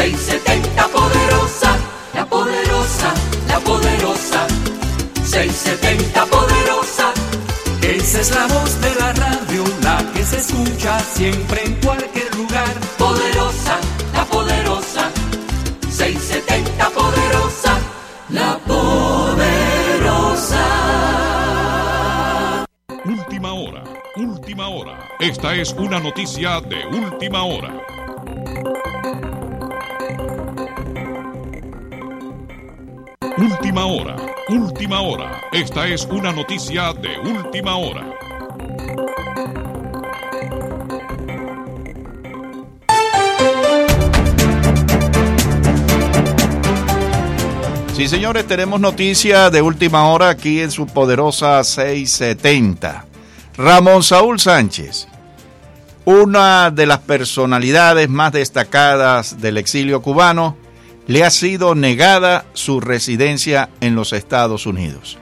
670 poderosa, la poderosa, la poderosa, 670 poderosa. Esa es la voz de la radio, la que se escucha siempre en cualquier lugar. Poderosa, la poderosa, 670 poderosa, la poderosa. Última hora, última hora. Esta es una noticia de última hora. Última hora, última hora. Esta es una noticia de última hora. Sí, señores, tenemos noticia de última hora aquí en su poderosa 670. Ramón Saúl Sánchez, una de las personalidades más destacadas del exilio cubano, le ha sido negada su residencia en los Estados Unidos.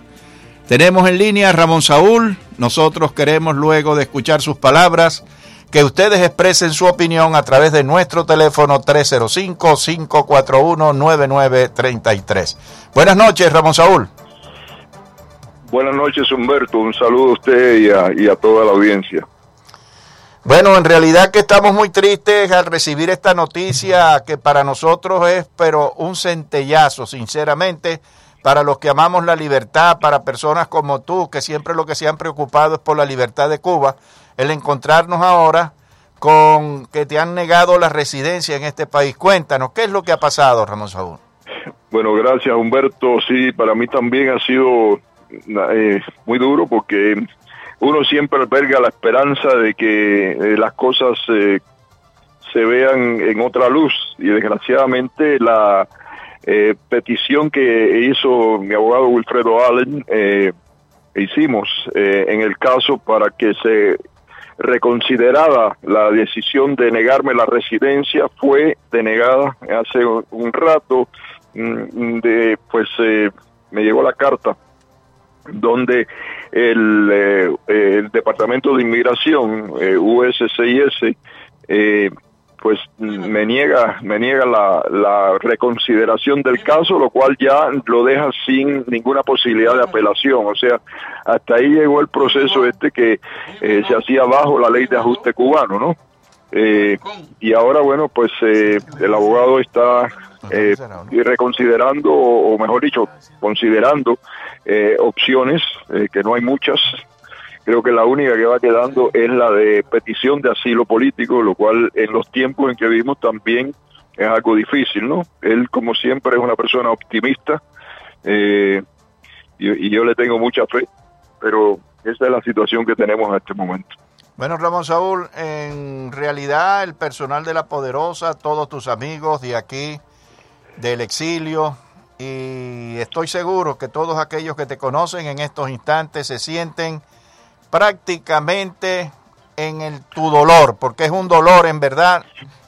Tenemos en línea a Ramón Saúl, nosotros queremos luego de escuchar sus palabras que ustedes expresen su opinión a través de nuestro teléfono 305-541-9933. Buenas noches, Ramón Saúl. Buenas noches, Humberto. Un saludo a usted y a, y a toda la audiencia. Bueno, en realidad que estamos muy tristes al recibir esta noticia que para nosotros es pero un centellazo, sinceramente, para los que amamos la libertad, para personas como tú, que siempre lo que se han preocupado es por la libertad de Cuba, el encontrarnos ahora con que te han negado la residencia en este país. Cuéntanos, ¿qué es lo que ha pasado, Ramón Saúl? Bueno, gracias, Humberto. Sí, para mí también ha sido eh, muy duro porque uno siempre alberga la esperanza de que eh, las cosas eh, se vean en otra luz. Y desgraciadamente la eh, petición que hizo mi abogado Wilfredo Allen hicimos en el caso para que se reconsiderada la decisión de negarme la residencia fue denegada hace un rato mm, de pues me llegó la carta donde el, eh, el Departamento de Inmigración, eh, USCIS, eh, pues me niega, me niega la, la reconsideración del caso, lo cual ya lo deja sin ninguna posibilidad de apelación. O sea, hasta ahí llegó el proceso este que eh, se hacía bajo la ley de ajuste cubano, ¿no? Eh, y ahora, bueno, pues eh, el abogado está eh, reconsiderando, o mejor dicho, considerando eh, opciones, eh, que no hay muchas. Creo que la única que va quedando es la de petición de asilo político, lo cual en los tiempos en que vivimos también es algo difícil, ¿no? Él, como siempre, es una persona optimista eh, y, y yo le tengo mucha fe, pero esa es la situación que tenemos en este momento. Bueno, Ramón Saúl, en realidad el personal de La Poderosa, todos tus amigos de aquí, del exilio, y estoy seguro que todos aquellos que te conocen en estos instantes se sienten prácticamente en el, tu dolor, porque es un dolor en verdad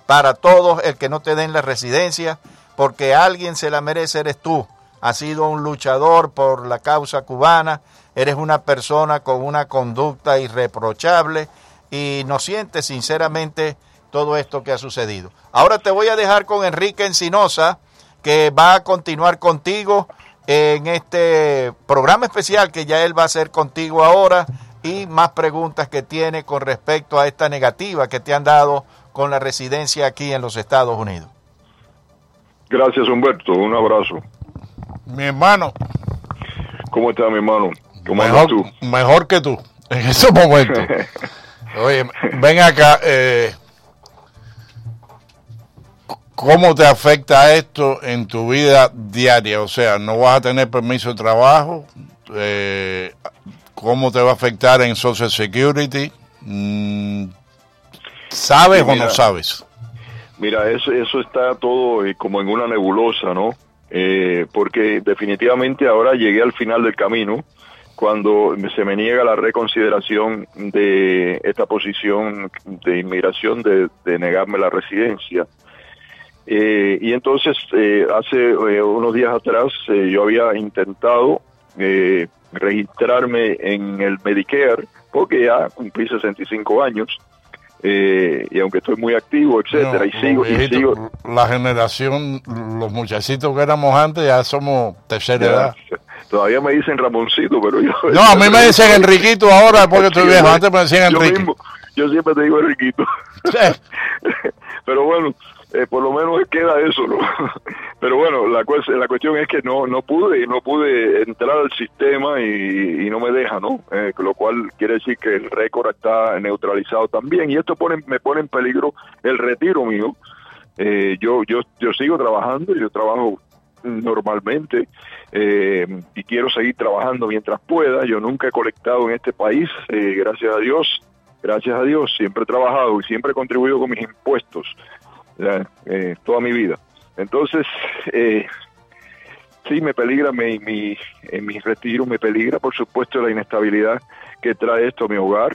para todos el que no te den la residencia, porque alguien se la merece, eres tú. Has sido un luchador por la causa cubana, eres una persona con una conducta irreprochable y no sientes sinceramente todo esto que ha sucedido. Ahora te voy a dejar con Enrique Encinosa, que va a continuar contigo en este programa especial que ya él va a hacer contigo ahora y más preguntas que tiene con respecto a esta negativa que te han dado con la residencia aquí en los Estados Unidos. Gracias, Humberto. Un abrazo. Mi hermano. ¿Cómo está, mi hermano? ¿Cómo mejor, tú? Mejor que tú, en esos momentos. Oye, ven acá. Eh, ¿Cómo te afecta esto en tu vida diaria? O sea, ¿no vas a tener permiso de trabajo? Eh, ¿Cómo te va a afectar en Social Security? Mm, ¿Sabes mira, o no sabes? Mira, eso, eso está todo eh, como en una nebulosa, ¿no? Eh, porque definitivamente ahora llegué al final del camino cuando se me niega la reconsideración de esta posición de inmigración de, de negarme la residencia. Eh, y entonces, eh, hace eh, unos días atrás, eh, yo había intentado eh, registrarme en el Medicare, porque ya cumplí 65 años, eh, y aunque estoy muy activo, etcétera, y sigo, y sigo, La generación, los muchachitos que éramos antes ya somos tercera edad. todavía me dicen Ramoncito, pero yo... No, a mí me dicen Enriquito ahora porque estoy viejo. yo- Antes me decían yo Enrique. mismo, yo siempre te digo Enriquito. pero bueno, eh, por lo menos queda eso, ¿no? Pero bueno, la, cues- la cuestión es que no no pude no pude entrar al sistema y, y no me deja, ¿no? Eh, lo cual quiere decir que el récord está neutralizado también y esto pone, me pone en peligro el retiro mío. Eh, yo yo yo sigo trabajando, yo trabajo normalmente y quiero seguir trabajando mientras pueda. Yo nunca he colectado en este país, gracias a Dios, gracias a Dios, siempre he trabajado y siempre he contribuido con mis impuestos eh, toda mi vida. Entonces, eh, sí me peligra mi, mi, en mi retiro, me peligra por supuesto la inestabilidad que trae esto a mi hogar.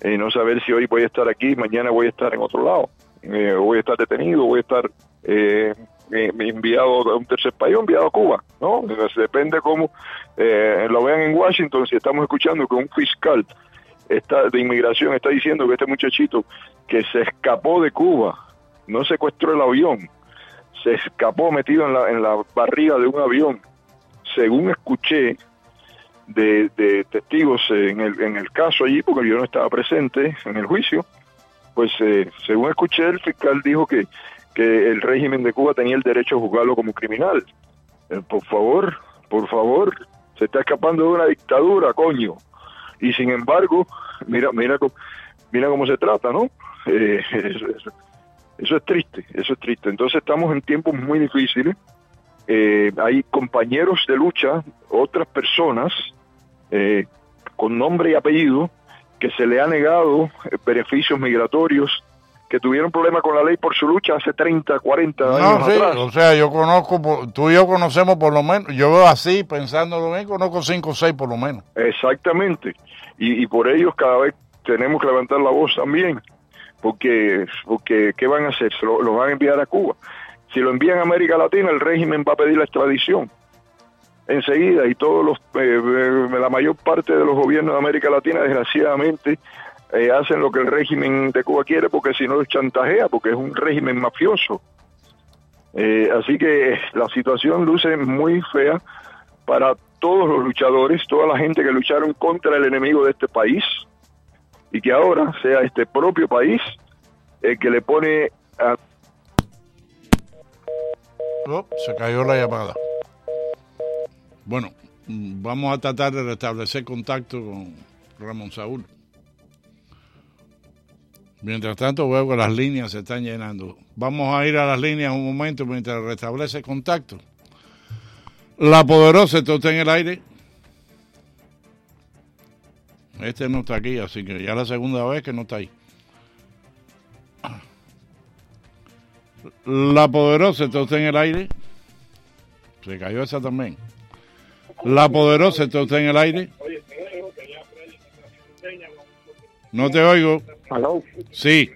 Eh, no saber si hoy voy a estar aquí, mañana voy a estar en otro lado, eh, voy a estar detenido, voy a estar eh, eh, enviado a un tercer país enviado a Cuba, ¿no? Entonces, depende cómo eh, lo vean en Washington, si estamos escuchando que un fiscal está, de inmigración está diciendo que este muchachito que se escapó de Cuba, no secuestró el avión, se escapó metido en la, en la barriga de un avión, según escuché de, de testigos en el, en el caso allí, porque yo no estaba presente en el juicio, pues eh, según escuché el fiscal dijo que, que el régimen de Cuba tenía el derecho a juzgarlo como criminal. Eh, por favor, por favor, se está escapando de una dictadura, coño. Y sin embargo, mira, mira, mira cómo se trata, ¿no? Eh, eso, es triste, eso es triste. Entonces estamos en tiempos muy difíciles. Eh, hay compañeros de lucha, otras personas eh, con nombre y apellido que se le ha negado eh, beneficios migratorios, que tuvieron problemas con la ley por su lucha hace 30, 40 años sí, atrás. o sea, yo conozco, tú y yo conocemos por lo menos, yo veo así, pensándolo bien, conozco cinco o seis por lo menos. Exactamente. Y, y por ellos cada vez tenemos que levantar la voz también. Porque, porque ¿qué van a hacer? Se lo, van a enviar a Cuba. Si lo envían a América Latina, el régimen va a pedir la extradición. Enseguida, y todos los, eh, eh, la mayor parte de los gobiernos de América Latina, desgraciadamente, eh, hacen lo que el régimen de Cuba quiere, porque si no los chantajea, porque es un régimen mafioso. Así que la situación luce muy fea para todos los luchadores, toda la gente que lucharon contra el enemigo de este país y que ahora sea este propio país el que le pone a Oh, se cayó la llamada. Bueno, vamos a tratar de restablecer contacto con Ramón Saúl. Mientras tanto veo que las líneas se están llenando. Vamos a ir a las líneas un momento mientras restablece contacto. La poderosa está usted en el aire. Este no está aquí, así que ya la segunda vez que no está ahí. La poderosa está usted en el aire. Se cayó esa también. La poderosa está usted en el aire. No te oigo. Aló, Sí,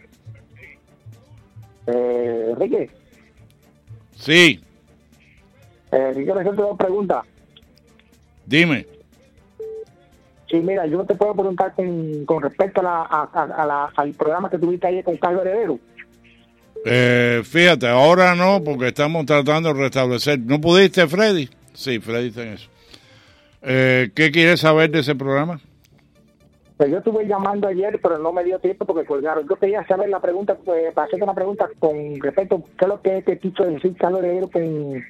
eh, Enrique, sí, eh, Enrique, me hacerte dos preguntas. dime. Sí, mira, yo te puedo preguntar con, con respecto a la, a, la- al programa que tuviste ayer con Carlos Heredero. Eh, fíjate, ahora no, porque estamos tratando de restablecer. ¿No pudiste, Freddy? Sí, Freddy está en eso. Eh, ¿Qué quieres saber de ese programa? Pues yo estuve llamando ayer, pero no me dio tiempo porque colgaron. Yo quería saber la pregunta, pues, para hacerte una pregunta con respecto a qué es lo que te quiso decir Carlos Heredero con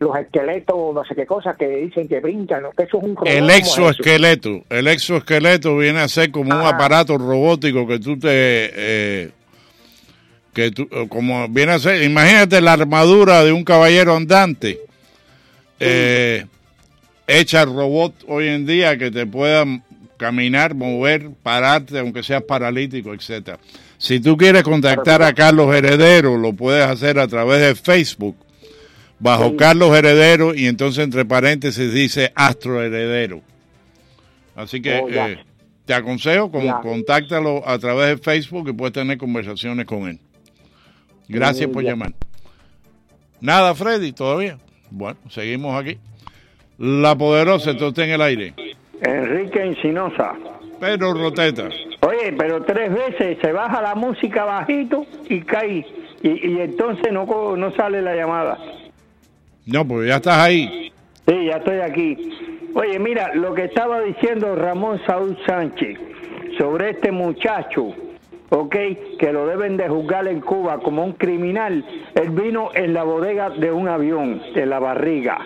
los esqueletos, no sé qué cosa, que dicen que brincan, que eso es un robot. El exoesqueleto. El exoesqueleto viene a ser como un aparato robótico que tú te... eh, que tú, eh, como viene a ser, imagínate la armadura de un caballero andante, eh, hecha robot hoy en día que te pueda caminar, mover, pararte, aunque seas paralítico, etcétera. Si tú quieres contactar a Carlos Heredero, lo puedes hacer a través de Facebook, bajo Carlos Heredero, y entonces entre paréntesis dice Astro Heredero. Así que Oh, eh, te aconsejo, como Ya. contáctalo a través de Facebook y puedes tener conversaciones con él. Gracias Oh, por ya. llamar. Nada, Freddy, todavía. Bueno, seguimos aquí. La poderosa, esto está en el aire. Enrique Encinosa. Pero Roteta. Oye, pero tres veces se baja la música bajito y cae. Y, y entonces no, co- no sale la llamada. No, pues ya estás ahí. Sí, ya estoy aquí. Oye, mira, lo que estaba diciendo Ramón Saúl Sánchez sobre este muchacho, ¿ok? Que lo deben de juzgar en Cuba como un criminal. Él vino en la bodega de un avión, en la barriga.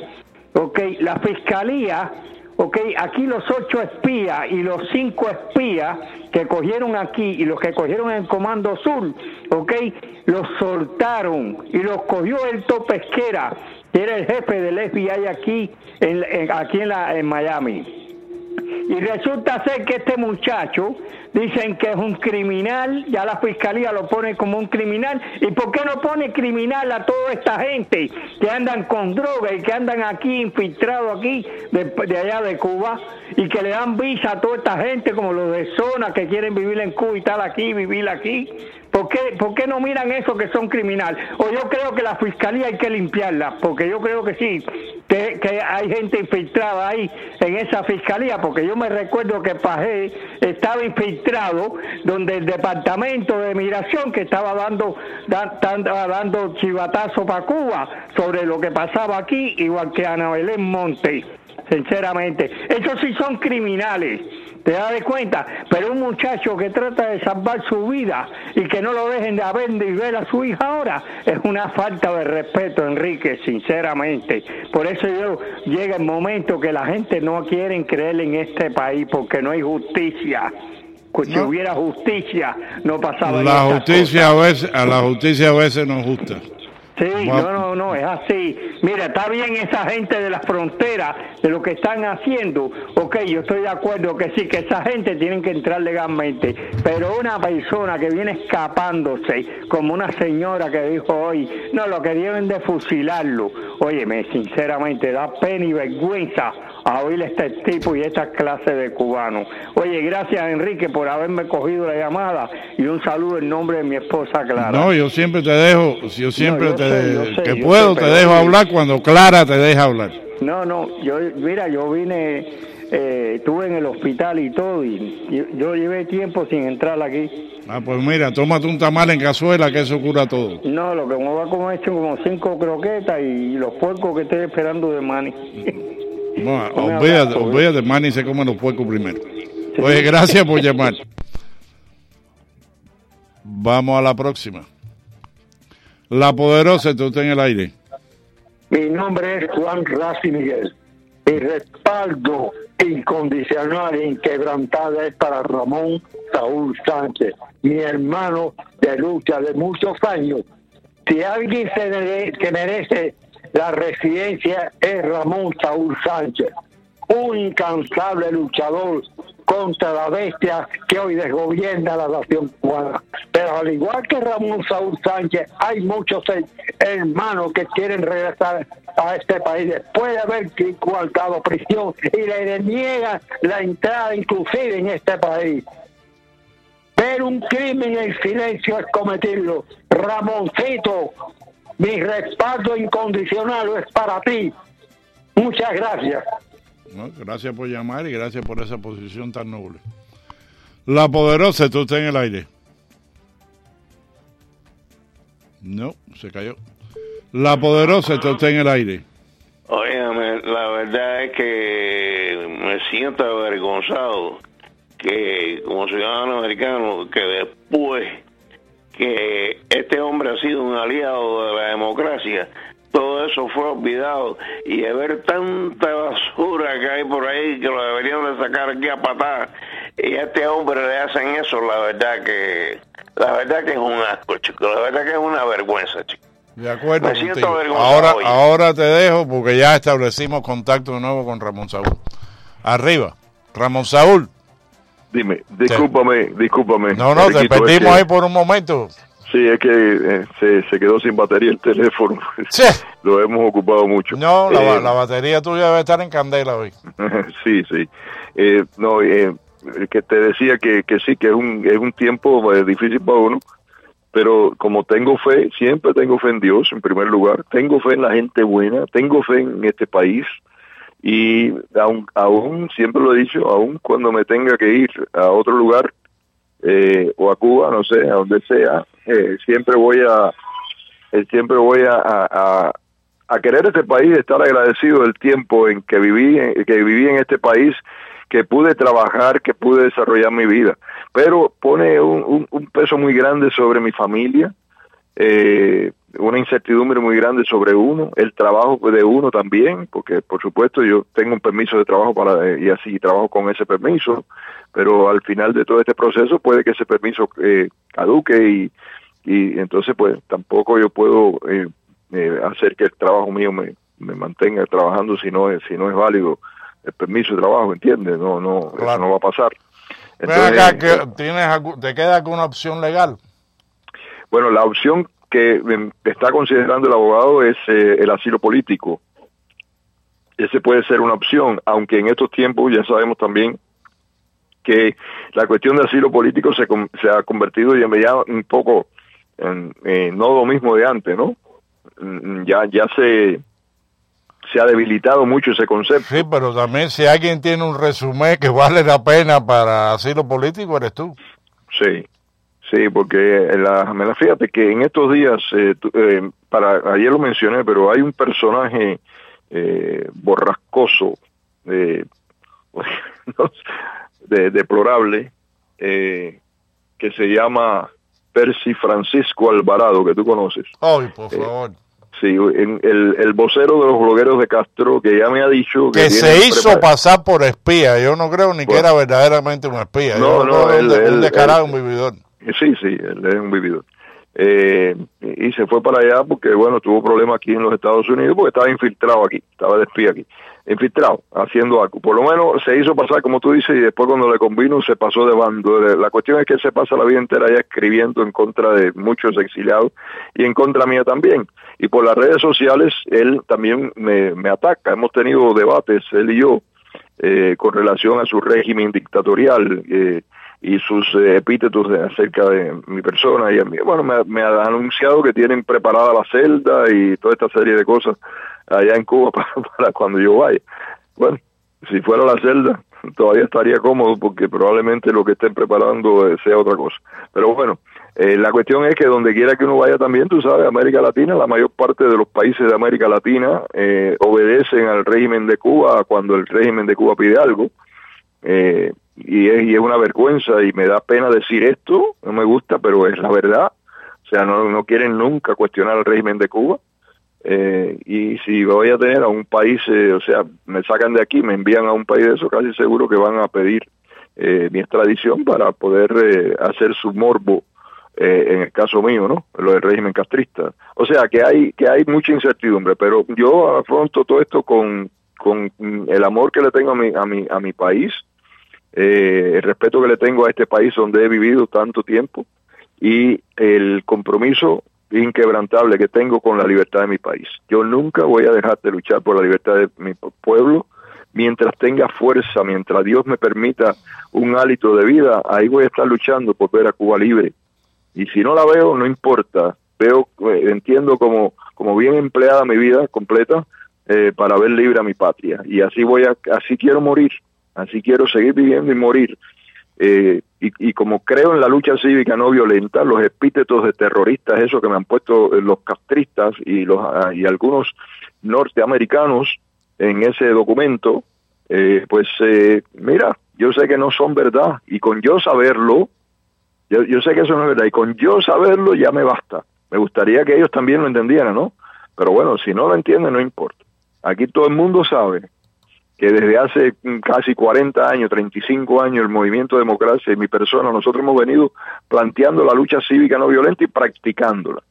¿Ok? La fiscalía, ¿ok? Aquí los ocho espías y los cinco espías que cogieron aquí y los que cogieron en el Comando Sur, ¿ok? Los soltaron y los cogió el Topesquera, era el jefe del FBI aquí en, en- aquí en, la, en Miami. Y resulta ser que este muchacho dicen que es un criminal, ya la fiscalía lo pone como un criminal. ¿Y por qué no pone criminal a toda esta gente que andan con droga y que andan aquí infiltrados aquí de, allá de Cuba y que le dan visa a toda esta gente como los de zona que quieren vivir en Cuba y estar aquí, vivir aquí? ¿Por qué, ¿Por qué no miran eso que son criminal? O yo creo que la fiscalía hay que limpiarla, porque yo creo que sí, que, que hay gente infiltrada ahí en esa fiscalía, porque yo me recuerdo que Pajé estaba infiltrado, donde el departamento de migración que estaba dando, da- estaba dando chivatazo para Cuba sobre lo que pasaba aquí, igual que Ana Belén Monte, sinceramente. Esos sí son criminales. ¿Te das cuenta? Pero un muchacho que trata de salvar su vida y que no lo dejen de ver y ver a su hija ahora es una falta de respeto, Enrique, sinceramente. Por eso yo llega el momento que la gente no quiere creer en este país porque no hay justicia. Pues Si No. hubiera justicia, no pasaba La justicia a veces, a la justicia a veces no es justa. Sí, no, no, no, es así. Mira, está bien esa gente de las fronteras, de lo que están haciendo. Ok, yo estoy de acuerdo que sí, que esa gente tiene que entrar legalmente. Pero una persona que viene escapándose, como una señora que dijo hoy, no, lo que deben de fusilarlo. Óyeme, sinceramente, da pena y vergüenza a oír este tipo y esta clase de cubanos. Oye, gracias Enrique por haberme cogido la llamada y un saludo en nombre de mi esposa Clara. No, yo siempre te dejo, yo siempre yo te, sé, yo sé, que yo puedo sé, te dejo hablar cuando Clara te deja hablar. No, no, yo, mira, yo vine, eh, estuve en el hospital y todo, y yo, llevé tiempo sin entrar aquí. Ah, pues mira, tómate un tamal en cazuela que eso cura todo. No, lo que me voy a comer son como cinco croquetas y los puercos que estoy esperando de Manny. No, Un olvídate, olvídate, Manny se come los puercos primero. Oye, gracias por llamar. Vamos a la próxima. La poderosa, tú estás en el aire. Mi nombre es Juan Raci Miguel. Mi respaldo incondicional e inquebrantable es para Ramón Saúl Sánchez, mi hermano de lucha de muchos años. Si alguien se mere- que merece la residencia es Ramón Saúl Sánchez, un incansable luchador contra la bestia que hoy desgobierna la nación cubana. Pero al igual que Ramón Saúl Sánchez, hay muchos her- hermanos que quieren regresar a este país después de haber guardado prisión y le deniegan la entrada inclusive en este país. Ver un crimen en silencio es cometerlo. Ramoncito, mi respaldo incondicional es para ti. Muchas gracias. No, gracias por llamar y gracias por esa posición tan noble. La poderosa, tú estás en el aire. No, se cayó. La poderosa, tú estás en el aire. Óyeme, la verdad es que me siento avergonzado que como ciudadano americano que después que este hombre ha sido un aliado de la democracia, todo eso fue olvidado y de ver tanta basura que hay por ahí que lo deberían de sacar aquí a patar y a este hombre le hacen eso, la verdad que la verdad que es un asco, chico, la verdad que es una vergüenza, chico. De acuerdo. Me siento Ahora, hoy. ahora te dejo porque ya establecimos contacto de nuevo con Ramón Saúl. Arriba, Ramón Saúl. Dime, discúlpame, discúlpame. No, no, te Enriquito, es perdimos que- ahí por un momento. Sí, es que eh, se, se quedó sin batería el teléfono. Lo hemos ocupado mucho. No, la, Eh, la batería tuya debe estar en candela hoy. sí, sí. Eh, no, eh, que te decía que, que sí, que es un, es un tiempo eh, difícil para uno, pero como tengo fe, siempre tengo fe en Dios en primer lugar, tengo fe en la gente buena, tengo fe en este país y aún, aún siempre lo he dicho, aún cuando me tenga que ir a otro lugar eh, o a Cuba, no sé, a donde sea, eh, siempre voy a eh, siempre voy a, a, a- querer este país, estar agradecido del tiempo en que viví, en- que viví en este país, que pude trabajar, que pude desarrollar mi vida. Pero pone un, un- un peso muy grande sobre mi familia, eh, una incertidumbre muy grande sobre uno, el trabajo de uno también, porque por supuesto yo tengo un permiso de trabajo para eh, y así trabajo con ese permiso, pero al final de todo este proceso puede que ese permiso eh, caduque y, y entonces pues tampoco yo puedo eh, eh, hacer que el trabajo mío me, me mantenga trabajando si no es si no es válido el permiso de trabajo, ¿entiendes? No, no, eso no va a pasar. Ven acá, Entonces, que tienes, ¿te queda alguna opción legal? Bueno, la opción que em, está considerando el abogado es eh, el asilo político. Ese puede ser una opción, aunque en estos tiempos ya sabemos también que la cuestión de asilo político se, con- se ha convertido ya ya un poco en eh, no lo mismo de antes, ¿no? Mm, Ya, ya se, se ha debilitado mucho ese concepto. Sí, pero también si alguien tiene un resumen que vale la pena para asilo político, eres tú. Sí, sí, porque en la, me la- fíjate que en estos días, eh, tú- eh, para ayer lo mencioné, pero hay un personaje eh, borrascoso, eh, no de, deplorable, eh, que se llama Percy Francisco Alvarado, que tú conoces. Ay, por favor. Sí, en- el, el vocero de los blogueros de Castro, que ya me ha dicho que, se hizo pasar por espía. Yo no creo ni que era verdaderamente un espía. No, Yo no, creo que él- un de- un él- descarado, él- un vividor. Sí, sí, él es un vividor. Eh, y se fue para allá porque, bueno, tuvo problemas aquí en los Estados Unidos porque estaba infiltrado aquí, estaba de espía aquí, infiltrado, haciendo algo. Por lo menos se hizo pasar, como tú dices, y después cuando le convino se pasó de bando. La cuestión es que él se pasa la vida entera ya escribiendo en contra de muchos exiliados y en contra mía también. Y por las redes sociales él también me, me ataca. Hemos tenido debates, él y yo, eh, con relación a su régimen dictatorial eh, y sus eh, epítetos de- acerca de mi persona y a mí. Bueno, me, me ha anunciado que tienen preparada la celda y toda esta serie de cosas allá en Cuba para, para cuando yo vaya. Bueno, si fuera la celda, todavía estaría cómodo porque probablemente lo que estén preparando eh, sea otra cosa. Pero bueno, eh, la cuestión es que donde quiera que uno vaya también, tú sabes, América Latina, la mayor parte de los países de América Latina eh, obedecen al régimen de Cuba cuando el régimen de Cuba pide algo. Eh, y, es, y es una vergüenza y me da pena decir esto, no me gusta, pero es la verdad. O sea, no, no quieren nunca cuestionar el régimen de Cuba. Eh, y si voy a tener a un país, eh, o sea, me sacan de aquí, me envían a un país de eso, casi seguro que van a pedir eh, mi extradición para poder eh, hacer su morbo eh, en el caso mío, ¿no? Lo del régimen castrista. O sea, que hay que hay mucha incertidumbre, pero yo afronto todo esto con, con el amor que le tengo a mi a mi a mi país, eh, el respeto que le tengo a este país donde he vivido tanto tiempo y el compromiso inquebrantable que tengo con la libertad de mi país. Yo nunca voy a dejar de luchar por la libertad de mi pueblo mientras tenga fuerza, mientras Dios me permita un hálito de vida, ahí voy a estar luchando por ver a Cuba libre. Y si no la veo, no importa. Veo, eh, entiendo como, como bien empleada mi vida completa eh, para ver libre a mi patria. Y así voy a, así quiero morir, así quiero seguir viviendo y morir. Eh, y, y como creo en la lucha cívica no violenta, los epítetos de terroristas, eso que me han puesto eh, los castristas y, los, ah, y algunos norteamericanos en ese documento, eh, pues eh, mira, yo sé que no son verdad y con yo saberlo, yo, yo sé que eso no es verdad y con yo saberlo ya me basta. Me gustaría que ellos también lo entendieran, ¿no? Pero bueno, si no lo entienden, no importa. Aquí todo el mundo sabe que desde hace casi 40 años, 35 años, el movimiento de democracia y mi persona, nosotros hemos venido planteando la lucha cívica no violenta y practicándola.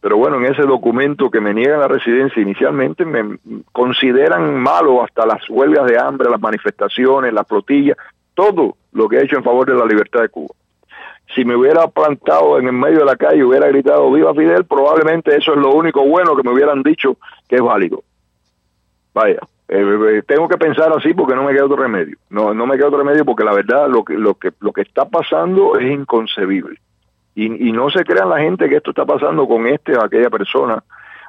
Pero bueno, en ese documento que me niegan la residencia inicialmente, me consideran malo hasta las huelgas de hambre, las manifestaciones, las flotillas, todo lo que he hecho en favor de la libertad de Cuba. Si me hubiera plantado en el medio de la calle y hubiera gritado viva Fidel, probablemente eso es lo único bueno que me hubieran dicho que es válido. Vaya, eh, eh, tengo que pensar así porque no me queda otro remedio. No, no me queda otro remedio porque la verdad lo que, lo que, lo que está pasando es inconcebible. Y, y no se crean la gente que esto está pasando con este o aquella persona.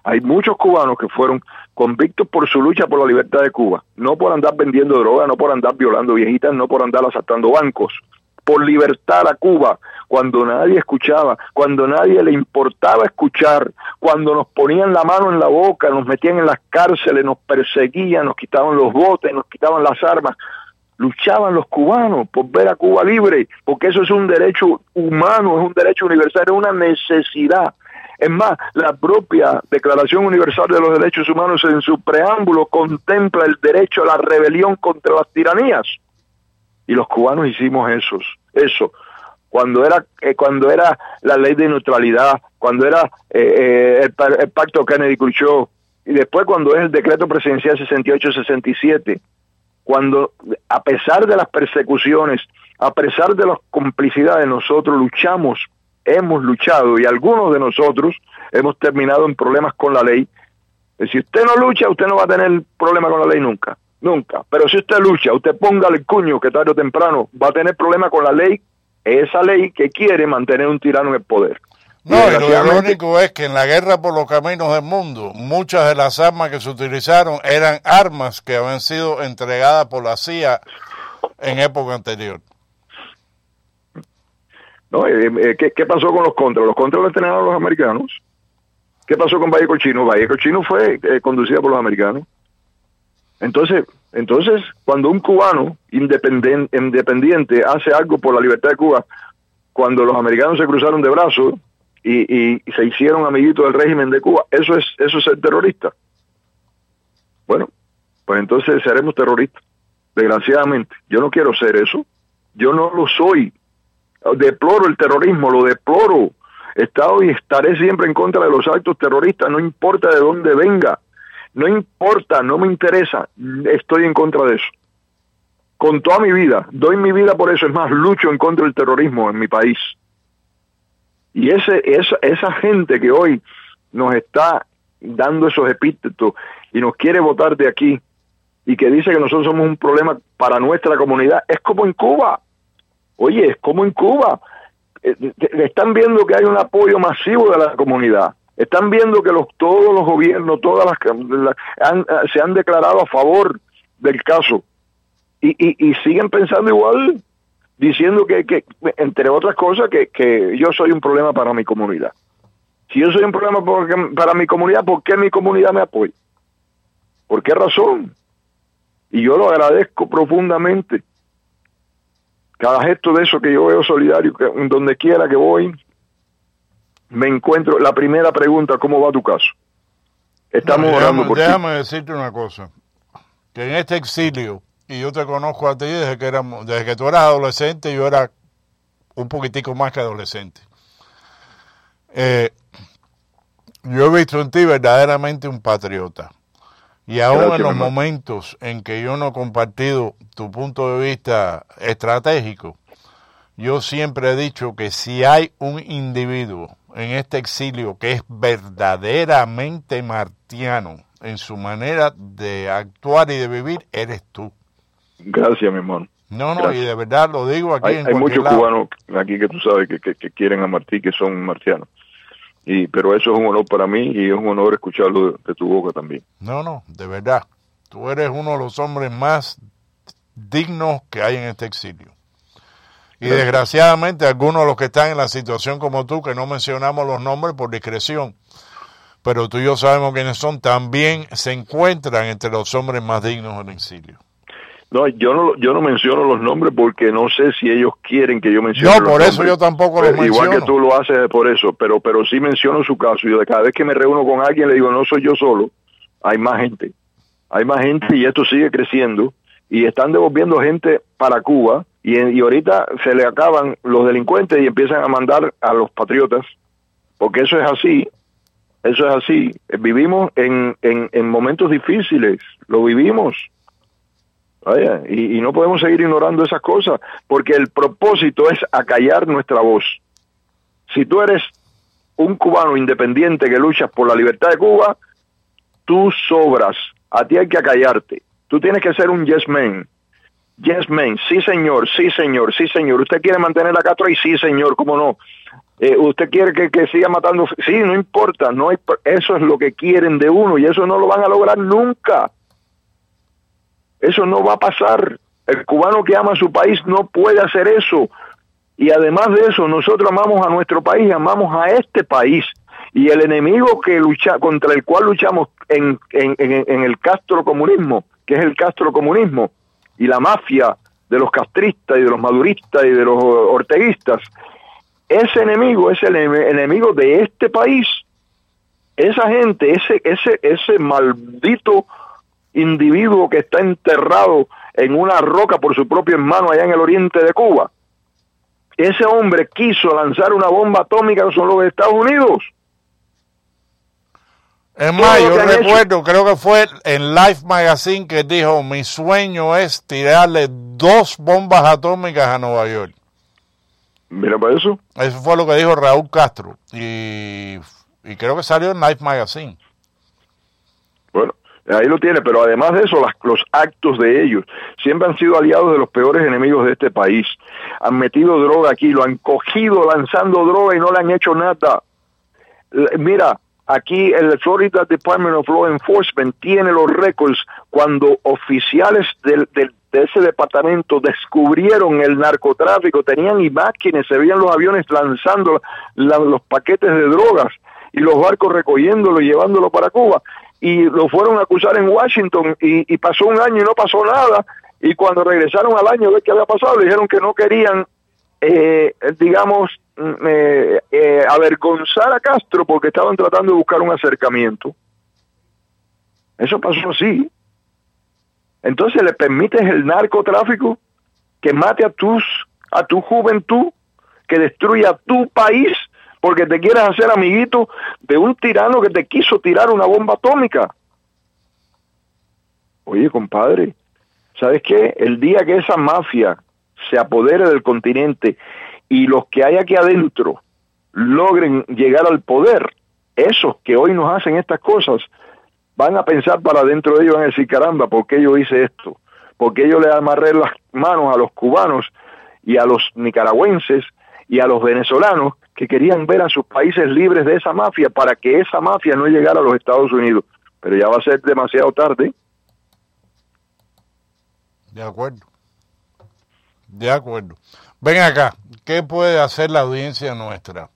Hay muchos cubanos que fueron convictos por su lucha por la libertad de Cuba, no por andar vendiendo droga, no por andar violando viejitas, no por andar asaltando bancos, por libertad a Cuba, cuando nadie escuchaba, cuando nadie le importaba escuchar, cuando nos ponían la mano en la boca, nos metían en las cárceles, nos perseguían, nos quitaban los botes, nos quitaban las armas. Luchaban los cubanos por ver a Cuba libre, porque eso es un derecho humano, es un derecho universal, es una necesidad. Es más, la propia Declaración Universal de los Derechos Humanos en su preámbulo contempla el derecho a la rebelión contra las tiranías. Y los cubanos hicimos esos, eso. Cuando era, eh, cuando era la ley de neutralidad, cuando era eh, eh, el, el pacto Kennedy-Khrushchev, y después cuando es el decreto presidencial 68-67, cuando a pesar de las persecuciones, a pesar de las complicidades, nosotros luchamos, hemos luchado y algunos de nosotros hemos terminado en problemas con la ley. Si usted no lucha, usted no va a tener problema con la ley nunca, nunca. Pero si usted lucha, usted ponga el cuño que tarde o temprano va a tener problema con la ley, esa ley que quiere mantener un tirano en el poder. No, y lo irónico es que en la guerra por los caminos del mundo, muchas de las armas que se utilizaron eran armas que habían sido entregadas por la CIA en época anterior. ¿no? Eh, eh, ¿qué, qué pasó con los contras? Los contras los entrenaron los americanos. ¿Qué pasó con Valle Cochino? Valle Cochino fue eh, conducida por los americanos. Entonces, entonces, cuando un cubano independiente hace algo por la libertad de Cuba, cuando los americanos se cruzaron de brazos y, y se hicieron amiguitos del régimen de Cuba, eso es eso es ser terrorista. Bueno, pues entonces seremos terroristas. Desgraciadamente, yo no quiero ser eso. Yo no lo soy deploro el terrorismo, lo deploro. Estado y estaré siempre en contra de los actos terroristas, no importa de dónde venga, no importa, no me interesa, estoy en contra de eso. Con toda mi vida, doy mi vida por eso, es más, lucho en contra del terrorismo en mi país. Y ese, esa, esa gente que hoy nos está dando esos epítetos y nos quiere votar de aquí y que dice que nosotros somos un problema para nuestra comunidad, es como en Cuba. Oye, es como en Cuba. Eh, Están viendo que hay un apoyo masivo de la comunidad. Están viendo que los, todos los gobiernos, todas las, la- han- eh, se han declarado a favor del caso. Y, y, siguen pensando igual, diciendo que, entre otras cosas, que, yo soy un problema para mi comunidad. Si yo soy un problema para mi comunidad, ¿por qué mi comunidad me apoya? ¿Por qué razón? Y yo lo agradezco profundamente cada gesto de eso que yo veo solidario, que donde quiera que voy, me encuentro. La primera pregunta, ¿cómo va tu caso? Estamos No, orando déjame, por ti. déjame decirte una cosa, que en este exilio, y yo te conozco a ti desde que, éramos, desde que tú eras adolescente, yo era un poquitico más que adolescente. Eh, yo he visto en ti verdaderamente un patriota. Y aún Gracias, en los momentos en que yo no he compartido tu punto de vista estratégico, yo siempre he dicho que si hay un individuo en este exilio que es verdaderamente martiano en su manera de actuar y de vivir, eres tú. Gracias, mi hermano. No, no, Gracias. y de verdad lo digo aquí Hay, en hay muchos lado. cubanos aquí que tú sabes que, que- que quieren a Martí, que son marcianos. Y, pero eso es un honor para mí y es un honor escucharlo de, de tu boca también. No, no, de verdad. Tú eres uno de los hombres más dignos que hay en este exilio. Y desgraciadamente algunos de los que están en la situación como tú, que no mencionamos los nombres por discreción, pero tú y yo sabemos quiénes son, también se encuentran entre los hombres más dignos del exilio. No, yo no, yo no menciono los nombres porque no sé si ellos quieren que yo mencione No, los por eso nombres. yo tampoco los Pero Igual menciono. que tú lo haces por eso, pero pero sí menciono su caso. Yo de cada vez que me reúno con alguien le digo, no soy yo solo, hay más gente. Hay más gente y esto sigue creciendo y están devolviendo gente para Cuba y, y ahorita se le acaban los delincuentes y empiezan a mandar a los patriotas, porque eso es así, eso es así. Vivimos en, en, en momentos difíciles, lo vivimos. Y, y no podemos seguir ignorando esas cosas, porque el propósito es acallar nuestra voz. Si tú eres un cubano independiente que luchas por la libertad de Cuba, tú sobras. A ti hay que acallarte. Tú tienes que ser un yes man. Yes man, sí señor, sí señor, sí señor. Usted quiere mantener a Castro y sí señor, cómo no. Eh, usted quiere que, que siga matando, sí, no importa, no hay, eso es lo que quieren de uno y eso no lo van a lograr nunca. Eso no va a pasar. El cubano que ama su país no puede hacer eso. Y además de eso, nosotros amamos a nuestro país, amamos a este país. Y el enemigo que lucha, contra el cual luchamos en, en, en, en el castrocomunismo, que es el castrocomunismo, y la mafia de los castristas y de los maduristas y de los orteguistas, ese enemigo es el enemigo de este país. Esa gente, ese, ese, ese maldito individuo que está enterrado en una roca por su propio hermano allá en el oriente de Cuba, ese hombre quiso lanzar una bomba atómica sobre los Estados Unidos. Es más, yo recuerdo, creo que fue en Life Magazine que dijo, mi sueño es tirarle dos bombas atómicas a Nueva York. Mira para eso. Eso fue lo que dijo Raúl Castro. Y, y creo que salió en Life Magazine. Bueno, ahí lo tiene, pero además de eso, las, los actos de ellos siempre han sido aliados de los peores enemigos de este país. Han metido droga aquí, lo han cogido lanzando droga y no le han hecho nada. Mira, aquí el Florida Department of Law Enforcement tiene los récords cuando oficiales del, del, de ese departamento descubrieron el narcotráfico, tenían imágenes, se veían los aviones lanzando la, los paquetes de drogas y los barcos recogiéndolo y llevándolo para Cuba. Y lo fueron a acusar en Washington y, pasó un año y no pasó nada. Y cuando regresaron al año de qué había pasado le dijeron que no querían eh, digamos eh, eh, avergonzar a Castro porque estaban tratando de buscar un acercamiento eso pasó así entonces le permites el narcotráfico que mate a tus a tu juventud que destruya tu país porque te quieres hacer amiguito de un tirano que te quiso tirar una bomba atómica. Oye, compadre, ¿sabes qué? El día que esa mafia se apodere del continente y los que hay aquí adentro logren llegar al poder, esos que hoy nos hacen estas cosas, van a pensar para dentro de ellos, van a decir, caramba, ¿por qué yo hice esto? ¿Por qué yo le amarré las manos a los cubanos y a los nicaragüenses y a los venezolanos que querían ver a sus países libres de esa mafia para que esa mafia no llegara a los Estados Unidos. Pero ya va a ser demasiado tarde. De acuerdo. De acuerdo. Ven acá, ¿qué puede hacer la audiencia nuestra?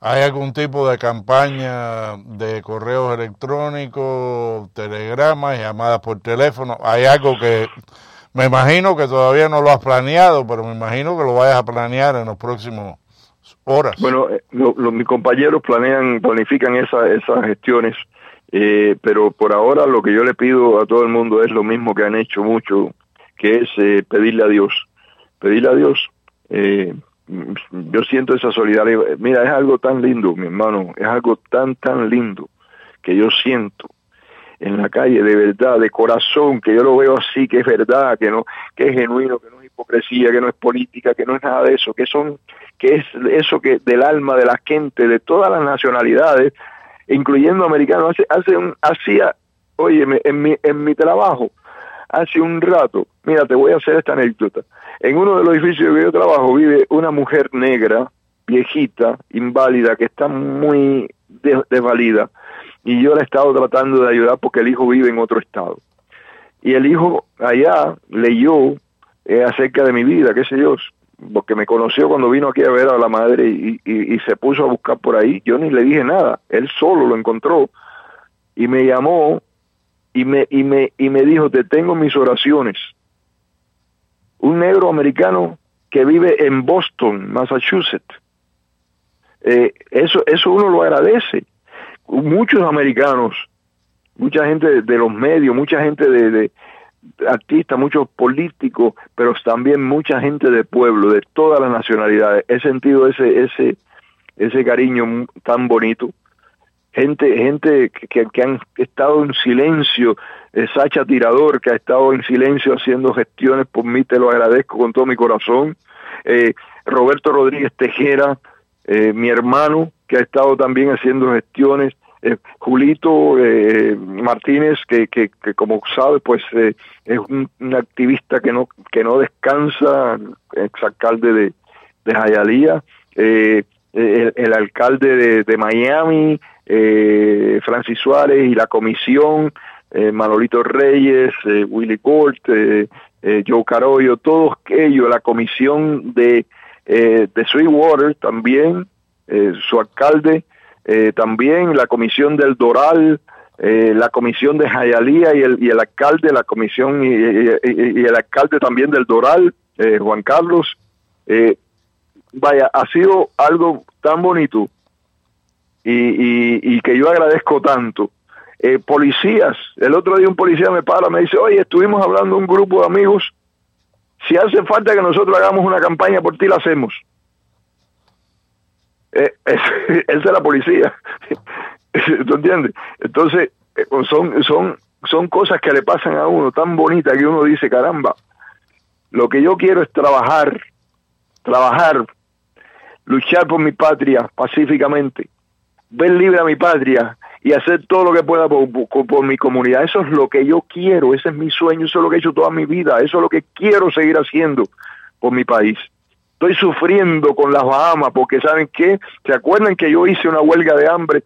¿Hay algún tipo de campaña de correos electrónicos, telegramas, llamadas por teléfono? ¿Hay algo que me imagino que todavía no lo has planeado, pero me imagino que lo vayas a planear en los próximos horas. Bueno, eh, lo, mis compañeros planean, planifican esa, esas gestiones, eh, pero por ahora lo que yo le pido a todo el mundo es lo mismo que han hecho mucho, que es eh, pedirle a Dios, pedirle a Dios. Yo siento esa solidaridad. Mira, es algo tan lindo, mi hermano, es algo tan, tan lindo que yo siento en la calle de verdad, de corazón, que yo lo veo así, que es verdad, que no, que es genuino, que no es hipocresía, que no es política, que no es nada de eso, que son, que es eso que del alma de la gente, de todas las nacionalidades, incluyendo americanos, hace, hace un, hacía, oye, en mi, en mi trabajo, hace un rato, mira, te voy a hacer esta anécdota. En uno de los edificios que yo trabajo vive una mujer negra, viejita, inválida, que está muy desvalida y yo la he estado tratando de ayudar porque el hijo vive en otro estado. Y el hijo allá leyó eh, acerca de mi vida, qué sé yo, porque me conoció cuando vino aquí a ver a la madre y, y, y, se puso a buscar por ahí. Yo ni le dije nada, él solo lo encontró y me llamó y me, y me, y me dijo, te tengo mis oraciones. Un negro americano que vive en Boston, Massachusetts. Eh, eso, eso uno lo agradece muchos americanos, mucha gente de, de los medios, mucha gente de, de, artistas, muchos políticos, pero también mucha gente de pueblo, de todas las nacionalidades. He sentido ese, ese, ese cariño tan bonito gente, gente que, que han estado en silencio, eh, Sacha Tirador, que ha estado en silencio haciendo gestiones por mí, te lo agradezco con todo mi corazón, eh, Roberto Rodríguez Tejera, eh, mi hermano, que ha estado también haciendo gestiones, eh, Julito Martínez, que, que, como sabes, pues es un, activista que no que no descansa, exalcalde de, de Jayalía, el, el, alcalde de, de Miami, eh, Francis Suárez y la comisión, eh, Manolito Reyes, eh, Willy Court, eh, eh, Joe Carollo, todos ellos, la comisión de, eh, de Sweetwater también, su alcalde, también la comisión del Doral, la comisión de Jayalía y el, y el alcalde, la comisión y, y, y, el alcalde también del Doral, Juan Carlos. Vaya, ha sido algo tan bonito y, y, que yo agradezco tanto. Eh, policías, el otro día un policía me para, me dice, oye, estuvimos hablando un grupo de amigos, si hace falta que nosotros hagamos una campaña por ti, la hacemos. Eh, es, es de la policía, ¿tú entiendes? Entonces, eh, son, son, son cosas que le pasan a uno tan bonitas que uno dice, caramba, lo que yo quiero es trabajar, trabajar, luchar por mi patria pacíficamente, ver libre a mi patria y hacer todo lo que pueda por, mi comunidad. Eso es lo que yo quiero, ese es mi sueño, eso es lo que he hecho toda mi vida, eso es lo que quiero seguir haciendo por mi país. Estoy sufriendo con las Bahamas porque, ¿saben qué? ¿Se acuerdan que yo hice una huelga de hambre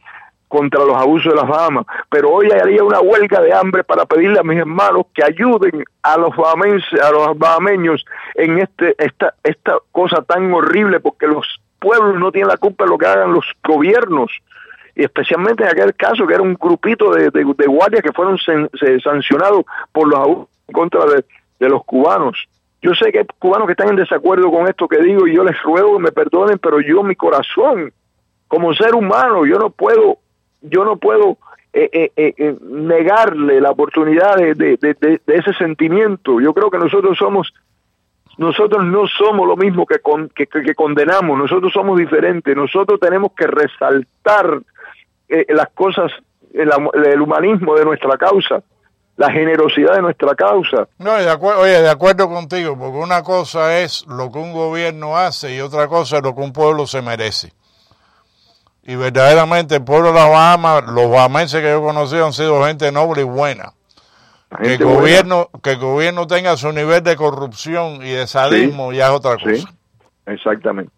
contra los abusos de las Bahamas? Pero hoy haría una huelga de hambre para pedirle a mis hermanos que ayuden a los bahamenses, a los bahameños en este esta esta cosa tan horrible porque los pueblos no tienen la culpa de lo que hagan los gobiernos y especialmente en aquel caso que era un grupito de, guardias que fueron se, sancionados por los abusos en contra de, los cubanos. Yo sé que hay cubanos que están en desacuerdo con esto que digo y yo les ruego que me perdonen, pero yo mi corazón, como ser humano, yo no puedo, yo no puedo eh, eh, eh, negarle la oportunidad de, ese sentimiento. Yo creo que nosotros somos, nosotros no somos lo mismo que, con, que, condenamos, nosotros somos diferentes, nosotros tenemos que resaltar las cosas, el, humanismo de nuestra causa la generosidad de nuestra causa. No, de oye, de acuerdo contigo, porque una cosa es lo que un gobierno hace y otra cosa es lo que un pueblo se merece. Y verdaderamente el pueblo de las Bahamas, los bahamenses que yo he conocido han sido gente noble y buena. Que el buena. gobierno, que el gobierno tenga su nivel de corrupción y de sadismo sí, ya es otra cosa. Sí, exactamente.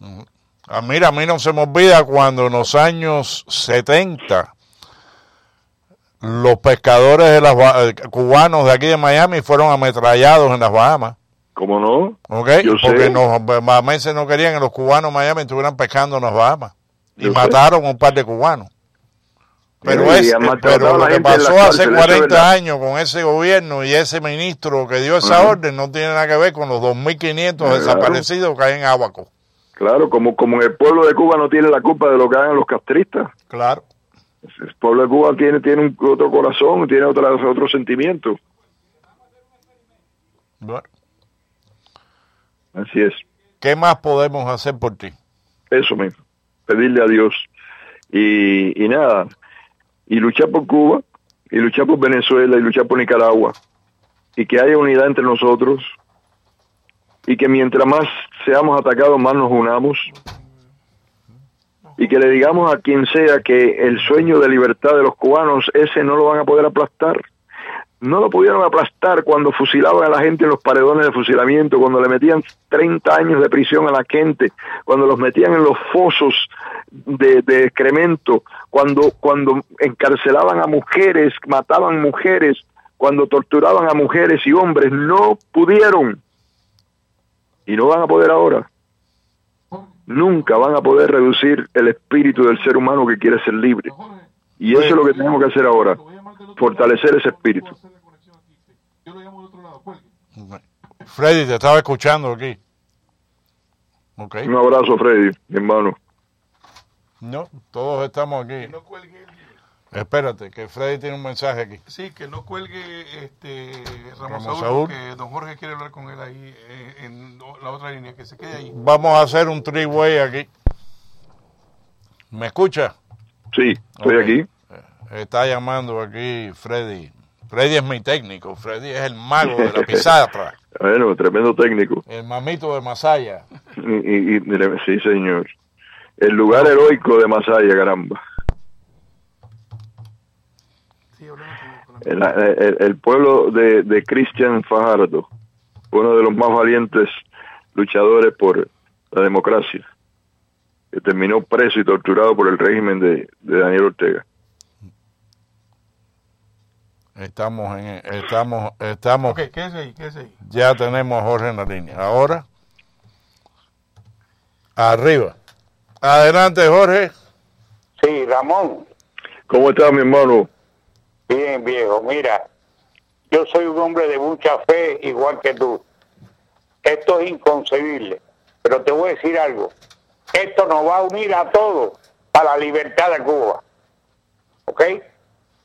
Uh -huh. ah, mira, a mí no se me olvida cuando en los años 70 los pescadores de las eh, cubanos de aquí de Miami fueron ametrallados en las Bahamas. ¿Cómo no? Okay, Yo porque sé. los bahamenses no querían que los cubanos de Miami estuvieran pescando en las Bahamas. Y mataron sé. un par de cubanos. Pero, es, pero lo que pasó hace 40 años con ese gobierno y ese ministro que dio esa uh -huh. orden no tiene nada que ver con los 2.500 claro. desaparecidos que hay en Abaco. Claro, como, como el pueblo de Cuba no tiene la culpa de lo que hagan los castristas. Claro. El pueblo de Cuba tiene, tiene un, otro corazón, tiene otra, otro sentimiento. Bueno. Así es. ¿Qué más podemos hacer por ti? Eso mismo, pedirle a Dios. Y, y nada, y luchar por Cuba, y luchar por Venezuela, y luchar por Nicaragua, y que haya unidad entre nosotros, y que mientras más seamos atacados, más nos unamos, y que le digamos a quien sea que el sueño de libertad de los cubanos, ese no lo van a poder aplastar. No lo pudieron aplastar cuando fusilaban a la gente en los paredones de fusilamiento, cuando le metían 30 años de prisión a la gente, cuando los metían en los fosos de, de excremento, cuando, cuando encarcelaban a mujeres, mataban mujeres, cuando torturaban a mujeres y hombres. No pudieron. Y no van a poder ahora nunca van a poder reducir el espíritu del ser humano que quiere ser libre. Y eso es lo que tenemos que hacer ahora, fortalecer ese espíritu. Freddy, te estaba escuchando aquí. Okay. Un abrazo, Freddy, mi hermano. No, todos estamos aquí. No Espérate, que Freddy tiene un mensaje aquí. Sí, que no cuelgue este Ramos, Ramos Saúl, porque don Jorge quiere hablar con él ahí eh, en la otra línea, que se quede ahí. Vamos a hacer un three-way aquí. ¿Me escucha? Sí, estoy aquí. Está llamando aquí Freddy. Freddy es mi técnico. Freddy es el mago de la pizarra. bueno, tremendo técnico. El mamito de Masaya. Y, y, sí, señor. El lugar heroico de Masaya, caramba. El, el, pueblo de, de Cristian Fajardo, uno de los más valientes luchadores por la democracia, que terminó preso y torturado por el régimen de, de Daniel Ortega. Estamos en, estamos, estamos. Okay, ¿qué es ahí? ¿Qué es ahí? Ya tenemos a Jorge en la línea. Ahora, arriba. Adelante, Jorge. Sí, Ramón. ¿Cómo estás, mi hermano? Bien, viejo. Mira, yo soy un hombre de mucha fe, igual que tú. Esto es inconcebible. Pero te voy a decir algo. Esto nos va a unir a todos para la libertad de Cuba. ¿Ok?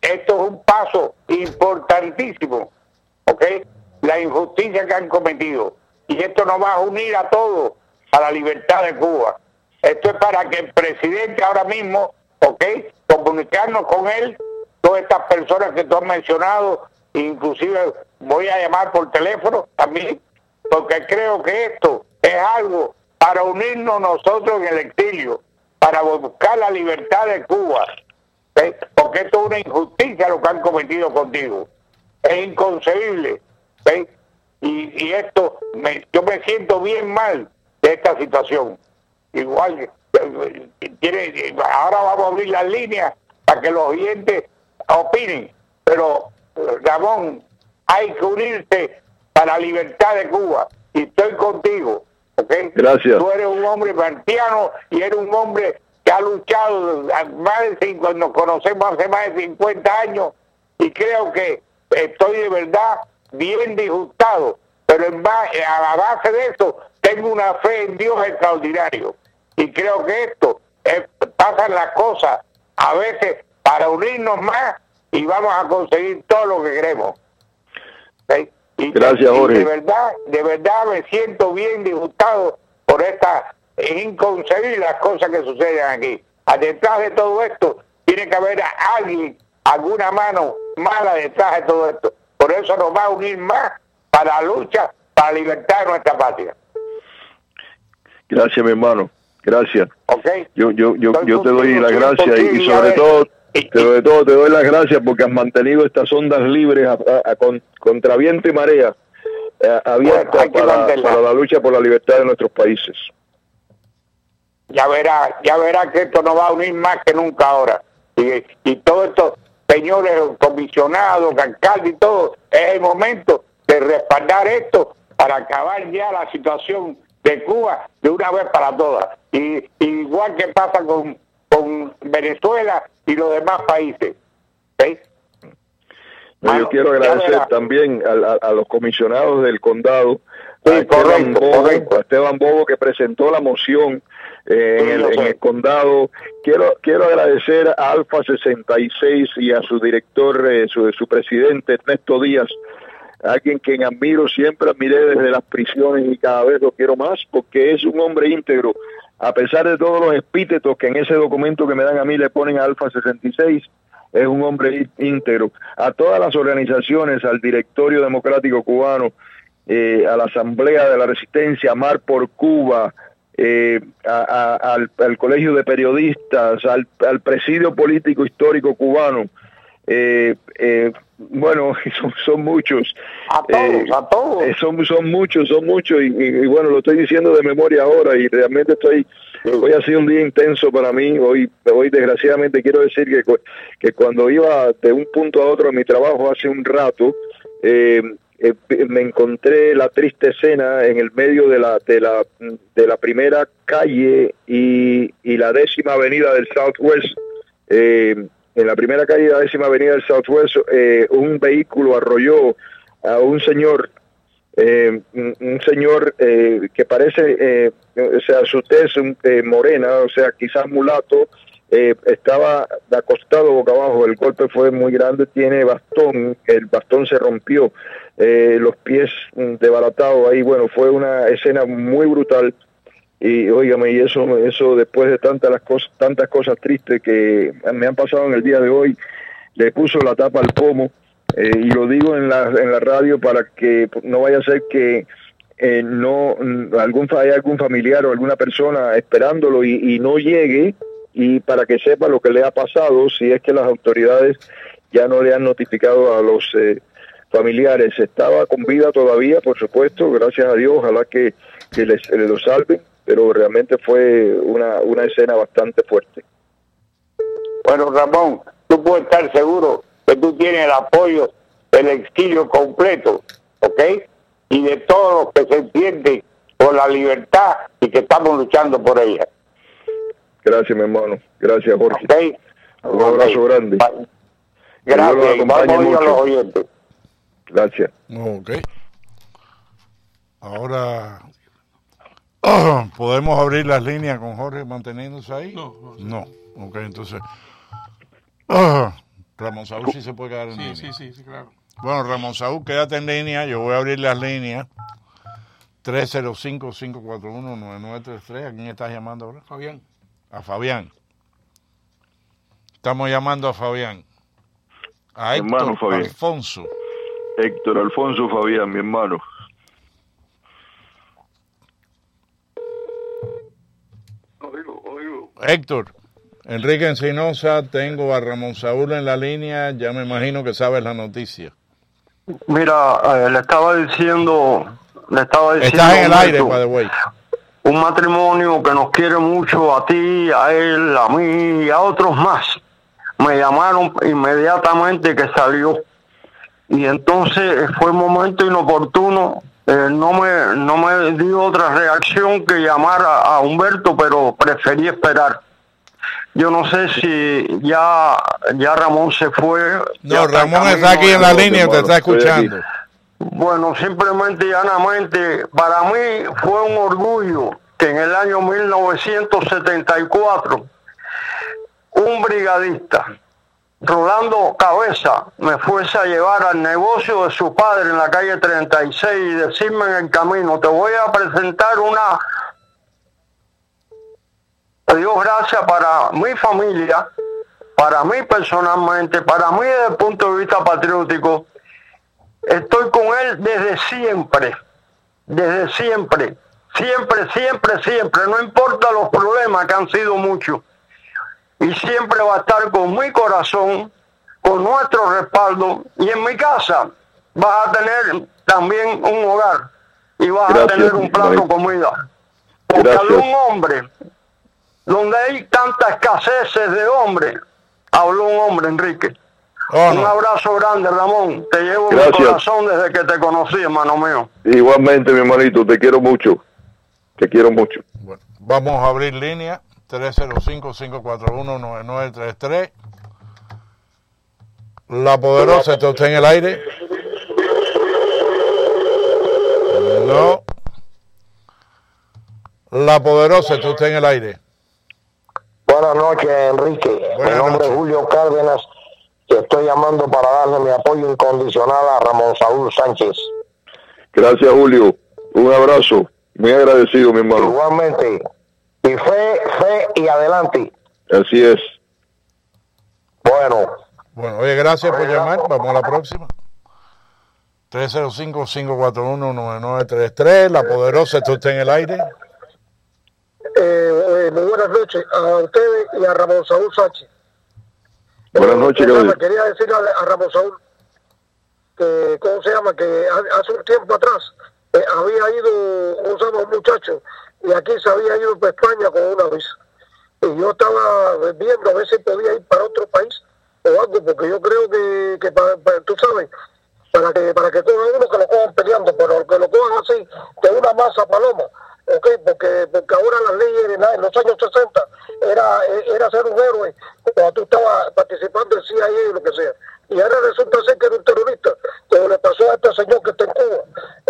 Esto es un paso importantísimo, ¿ok? La injusticia que han cometido. Y esto nos va a unir a todos a la libertad de Cuba. Esto es para que el presidente ahora mismo, ¿ok? Comunicarnos con él, todas estas personas que tú has mencionado, inclusive voy a llamar por teléfono también, porque creo que esto es algo para unirnos nosotros en el exilio, para buscar la libertad de Cuba porque esto es una injusticia lo que han cometido contigo. Es inconcebible. Y, esto, me, yo me siento bien mal de esta situación. Igual, tiene, ahora vamos a abrir las líneas para que los oyentes opinen. Pero, Ramón, hay que unirse para la libertad de Cuba. Y estoy contigo. ¿okay? Gracias. Tú eres un hombre martiano y eres un hombre que ha luchado más de cinco, nos conocemos hace más de 50 años y creo que estoy de verdad bien disgustado, pero en base, a la base de eso tengo una fe en Dios extraordinario y creo que esto pasan las cosas a veces para unirnos más y vamos a conseguir todo lo que queremos. Gracias, Jorge. de verdad, de verdad me siento bien disgustado por esta es inconcebible las cosas que suceden aquí. Detrás de todo esto tiene que haber alguien, alguna mano mala detrás de todo esto. Por eso nos va a unir más para la lucha, para la libertad de nuestra patria. Gracias, mi hermano. Gracias. Okay. Yo, yo, yo, yo te doy las gracias y, sobre todo sobre todo te doy las gracias porque has mantenido estas ondas libres a, contra viento y marea eh, abiertas para, para la lucha por la libertad de nuestros países ya verá, ya verá que esto nos va a unir más que nunca ahora. Y, y todos estos señores comisionados, alcaldes y todo, es el momento de respaldar esto para acabar ya la situación de Cuba de una vez para todas. Y, igual que pasa con, con Venezuela y los demás países. yo quiero agradecer también a, los comisionados del condado, correcto, a Esteban Bobo que presentó la moción en, el, condado. Quiero quiero agradecer a Alfa 66 y a su director, eh, su, su presidente Ernesto Díaz, alguien quien admiro, siempre admiré desde las prisiones y cada vez lo quiero más porque es un hombre íntegro. A pesar de todos los epítetos que en ese documento que me dan a mí le ponen a Alfa 66, es un hombre íntegro. A todas las organizaciones, al Directorio Democrático Cubano, eh, a la Asamblea de la Resistencia, Mar por Cuba, eh, al, Colegio de Periodistas, al, presidio político histórico cubano. Eh, eh, bueno, son, muchos. A todos, a todos. son, son muchos, son muchos. Y, bueno, lo estoy diciendo de memoria ahora y realmente estoy... Hoy ha sido un día intenso para mí. Hoy, hoy desgraciadamente quiero decir que, que cuando iba de un punto a otro en mi trabajo hace un rato, eh, eh, me encontré la triste escena en el medio de la de la de la primera calle y, y la décima avenida del Southwest eh, en la primera calle y la décima avenida del Southwest eh, un vehículo arrolló a un señor un, señor que parece o sea su tez morena o sea quizás mulato estaba acostado boca abajo, el golpe fue muy grande, tiene bastón, el bastón se rompió, eh, los pies desbaratados ahí. Bueno, fue una escena muy brutal. y óigame, y eso, eso después de tantas las cosas, tantas cosas tristes que me han pasado en el día de hoy, le puso la tapa al pomo, eh, y lo digo en la, en la radio para que no vaya a ser que eh, no algún haya algún familiar o alguna persona esperándolo y, no llegue y para que sepa lo que le ha pasado si es que las autoridades ya no le han notificado a los eh, familiares. Estaba con vida todavía, por supuesto, gracias a Dios, ojalá que, que les, lo salven, pero realmente fue una, una escena bastante fuerte. Bueno, Ramón, tú puedes estar seguro que tú tienes el apoyo del exilio completo, ¿ok? Y de todos los que se entienden por la libertad y que estamos luchando por ella. Gracias, mi hermano. Gracias, Jorge. Okay. Un abrazo grande. Gracias. Vamos a los oyentes. Gracias. Ok. Ahora, ¿podemos abrir las líneas con Jorge manteniéndose ahí? No. No. Ok, entonces. Ramón Saúl sí se puede quedar en línea. Sí, sí, sí, claro. Bueno, Ramón Saúl, quédate en línea. Yo voy a abrir las líneas. 305-541-9933. ¿A quién estás llamando ahora? Fabián. A Fabián. Estamos llamando a Fabián. A Héctor hermano Fabián. Alfonso. Héctor Alfonso Fabián, mi hermano. Héctor, Enrique Encinosa, tengo a Ramón Saúl en la línea, ya me imagino que sabes la noticia. Mira, eh, le estaba diciendo, le estaba diciendo... Estás en el aire, by the way. Un matrimonio que nos quiere mucho a ti, a él, a mí y a otros más. Me llamaron inmediatamente que salió. Y entonces fue un momento inoportuno. eh, no me no me dio otra reacción que llamar a, a Humberto, pero preferí esperar. Yo no sé si ya ya Ramón se fue. No, Ramón está aquí en la línea, te está escuchando. Bueno, simplemente y llanamente, para mí fue un orgullo que en el año 1974 un brigadista, Rolando Cabeza, me fuese a llevar al negocio de su padre en la calle 36 y decirme en el camino, te voy a presentar una... Dios gracias para mi familia, para mí personalmente, para mí desde el punto de vista patriótico, Estoy con él desde siempre, desde siempre, siempre, siempre, siempre, no importa los problemas que han sido muchos. Y siempre va a estar con mi corazón, con nuestro respaldo. Y en mi casa vas a tener también un hogar y vas a tener un plato de comida. Porque Gracias. habló un hombre, donde hay tanta escasez de hombres, habló un hombre, Enrique. Oh, Un abrazo grande, Ramón. Te llevo en mi corazón desde que te conocí, hermano mío. Igualmente, mi hermanito, te quiero mucho. Te quiero mucho. Bueno, vamos a abrir línea 305-541-9933. La poderosa, ¿está usted en el aire? No. La poderosa, ¿está usted en el aire? Buenas noches, Enrique. Buenas mi nombre noches. es Julio Cárdenas estoy llamando para darle mi apoyo incondicional a Ramón Saúl Sánchez. Gracias, Julio. Un abrazo. Muy agradecido, mi hermano. Igualmente. Y fe, fe y adelante. Así es. Bueno. Bueno, oye, gracias por llamar. Vamos a la próxima. 305-541-9933. La poderosa, ¿está usted en el aire? Eh, muy buenas noches a ustedes y a Ramón Saúl Sánchez. Buenas noches. Quería decirle a, Ramón Saúl que, ¿cómo se llama? Que ha- hace un tiempo atrás eh, había ido, ¿cómo se llama? Un muchacho y aquí se había ido para España con una visa. Y yo estaba viendo a ver si podía ir para otro país o algo, porque yo creo que, que para, para- tú sabes, para que para que cojan uno que lo cojan peleando, pero que lo cojan así, de una masa paloma. ¿Ok? Porque, porque ahora las leyes en, los años 60 era, era ser un héroe cuando tú estabas participando en CIA y lo que sea. Y ahora resulta ser que era un terrorista, como le pasó a este señor que está en Cuba,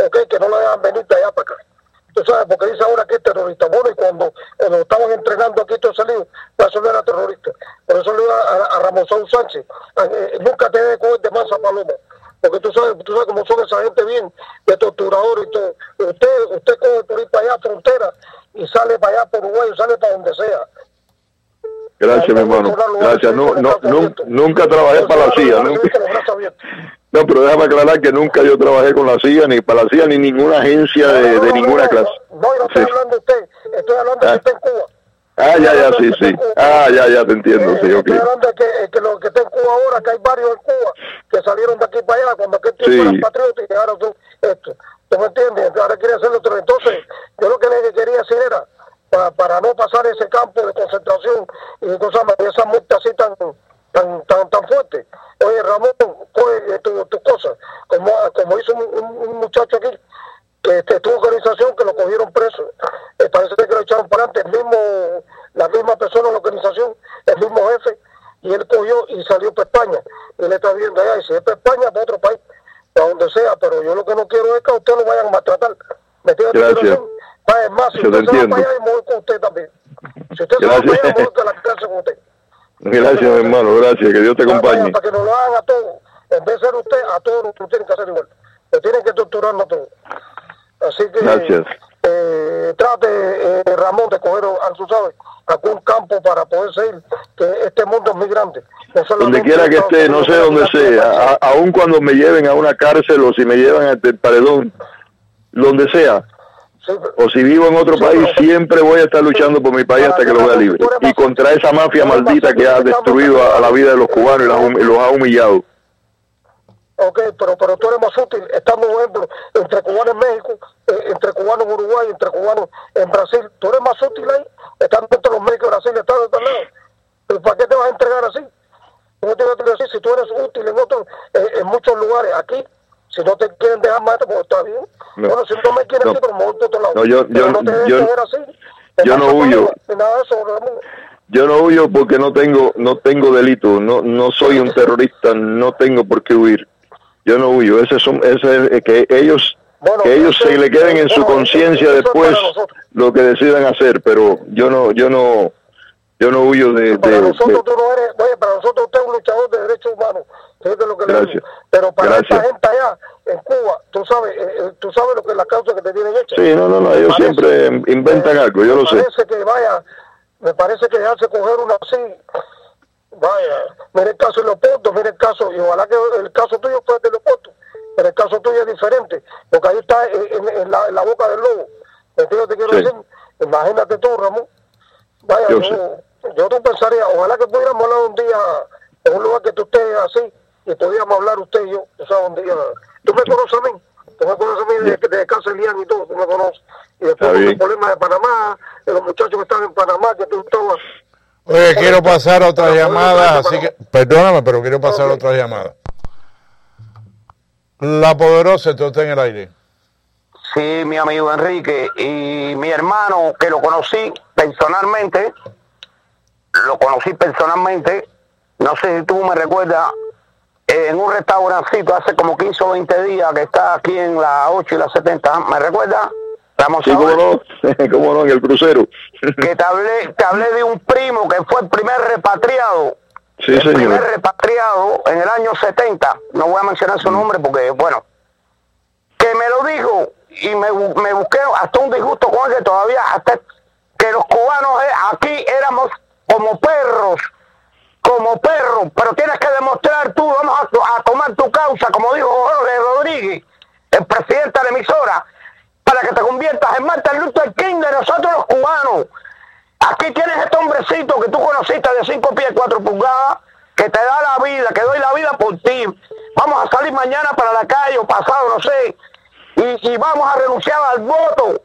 ¿ok? que no lo dejan venir de allá para acá. Tú sabes, porque dice ahora que es terrorista. Bueno, y cuando, cuando estaban entrenando aquí todo salido, eso no era terrorista. Por eso le digo a, a Ramón Sánchez, eh, nunca te debe coger de masa paloma. Porque tú sabes, tú sabes cómo son esa gente bien, de torturadores y todo. Usted, usted coge por ir para allá, frontera, y sale para allá por Uruguay, sale para donde sea. Gracias, mi hermano. Gracias. No, no, nunca, nunca trabajé para la CIA. Nunca. No, pero déjame aclarar que nunca yo trabajé con la CIA, ni para la CIA, ni ninguna agencia de, de ninguna clase. No, no estoy hablando de usted, estoy hablando de Ah. usted en Cuba. Ah, ya, ya, sí, sí. Ah, ya, ya, te entiendo, sí, ok. Hablando de que, que lo que está en Cuba ahora, que hay varios en Cuba que salieron de aquí para allá cuando aquel tiempo eran patriotas y ahora son esto. ¿Tú me entiendes? Ahora quiere hacer otro. Entonces, yo lo que le quería decir era, para, para no pasar ese campo de concentración y cosas más, esa multa así tan, tan, tan, tan fuerte. Oye, Ramón, coge tus tu cosas, como, como hizo un, un- un muchacho aquí, que este, tu organización que lo cogieron preso. Eh, parece que lo echaron para adelante, el mismo, la misma persona en la organización, el mismo jefe, y él cogió y salió para España. Y él está viendo allá, y si es para España, para otro país, para donde sea, pero yo lo que no quiero es que a usted lo vayan a maltratar. ¿Me? Gracias. Va, es más, si Yo te usted se va para allá, me voy con usted también. Si usted se va Gracias. para allá, me voy con la clase con usted. Gracias, hermano, gracias, que Dios te acompañe. Para que nos lo hagan a todos. En vez de ser usted, a todos nos tienen que hacer igual. Tienen que torturarnos a todos. Así que Gracias. eh, trate, eh, Ramón, de coger, a, tú sabes, algún campo para poder seguir, que este mundo es muy grande. No Donde quiera que esté, no sé dónde sea, a- aun cuando me lleven a una cárcel o si me llevan al paredón, donde sea, o si vivo en otro país, siempre voy a estar luchando por mi país hasta que lo vea libre. Y contra esa mafia maldita que ha destruido a, a la vida de los cubanos y los ha humillado. Ok, pero, pero tú eres más útil estando, por ejemplo, entre cubanos en México, eh, entre cubanos en Uruguay, entre cubanos en Brasil. Tú eres más útil ahí, estando entre los médicos de Brasil, estando de otro lado. ¿Pero ¿Para qué te vas a entregar así? No te vas a así si tú eres útil en, otro, eh, en muchos lugares. Aquí, si no te quieren dejar más, pues está bien. No. Bueno, si no me quieren No. aquí, pero me voy otro lado. No, yo- yo- no te yo- así. yo no huyo. Nada de eso, Ramón. Yo no huyo porque no tengo no tengo delito, no no soy un terrorista, no tengo por qué huir. Yo no huyo, ese son ese es que ellos que ellos se le queden en su conciencia después lo que decidan hacer, pero yo no yo no yo no huyo de, Para de- nosotros de- tú no eres, oye, para nosotros usted es un luchador de derechos humanos. Fíjate lo que le Gracias. digo. Pero para Gracias. esta gente allá, en Cuba, tú sabes, eh, eh, tú sabes lo que es la causa que te tienen hecha. Sí, no, no, no, ellos parece- siempre inventan algo, yo lo me sé. parece que vaya, me parece que dejarse coger una así, vaya, mira el caso de Leopoldo, mira el caso, y ojalá que el caso tuyo fue de Leopoldo, pero el caso tuyo es diferente, porque ahí está en, la, en la boca del lobo. ¿Me entiendes te quiero Sí. decir? Imagínate tú, Ramón. Vaya, Yo yo, yo, tú pensaría, ojalá que pudiéramos hablar un día en un lugar que tú estés así y pudiéramos hablar usted y yo, o sea, un día. Tú me conoces a mí, tú me conoces a mí de, de Caselian y todo, tú me conoces. Y después Está con bien. el problema de Panamá, de los muchachos que están en Panamá, que tú estabas. Oye, quiero pasar otra llamada, así que perdóname, pero quiero pasar otra llamada. La poderosa, está en el aire. Sí, mi amigo Enrique y mi hermano que lo conocí personalmente, lo conocí personalmente, no sé si tú me recuerdas, eh, en un restaurancito hace como 15 o 20 días que está aquí en la 8 y la 70, ¿me recuerdas? Ramos Sí, cómo no, cómo no, en el crucero. que te hablé, te hablé de un primo que fue el primer repatriado, Sí, el primer repatriado en el año 70, no voy a mencionar su nombre porque, bueno, que me lo dijo y me, me busqué hasta un disgusto con él que todavía, hasta que los cubanos eh, aquí éramos como perros, como perros, pero tienes que demostrar tú, vamos a, a tomar tu causa, como dijo Jorge Rodríguez, el presidente de la emisora, para que te conviertas en Martin Luther King de nosotros los cubanos. Aquí tienes este hombrecito que tú conociste de 5 pies 4 pulgadas, que te da la vida, que doy la vida por ti. Vamos a salir mañana para la calle o pasado, no sé, y, y vamos a renunciar al voto,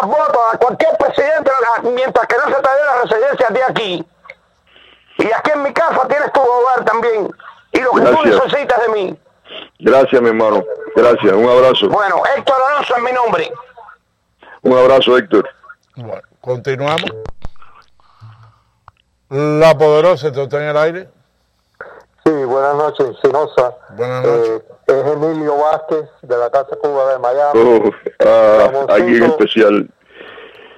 al voto, a cualquier presidente, mientras que no se te dé la residencia de aquí. Y aquí en mi casa tienes tu hogar también, y lo que tú necesitas de mí. Gracias, mi hermano. Gracias, un abrazo. Bueno, Héctor Alonso es mi nombre. Un abrazo, Héctor. Bueno, continuamos. La poderosa, está en el aire. Sí, buenas noches, Sinosa. Buenas noches. es Emilio Vázquez, de la Casa Cuba de Miami. Oh, ah, alguien especial.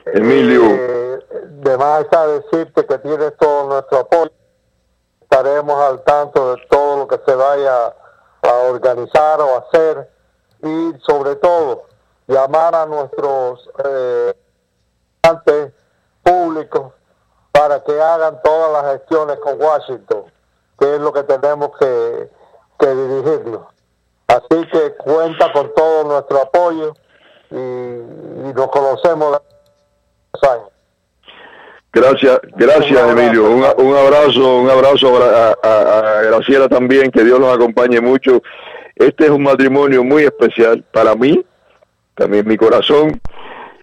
Emilio, Eh, de más está decirte que tienes todo nuestro apoyo. Estaremos al tanto de todo lo que se vaya a organizar o hacer y sobre todo llamar a nuestros eh, públicos para que hagan todas las gestiones con Washington, que es lo que tenemos que, que dirigirnos. Así que cuenta con todo nuestro apoyo y, y nos conocemos de años. Gracias, gracias Emilio. Un, un, abrazo, un abrazo a, a, Graciela también, que Dios nos acompañe mucho. Este es un matrimonio muy especial para mí, también mi corazón.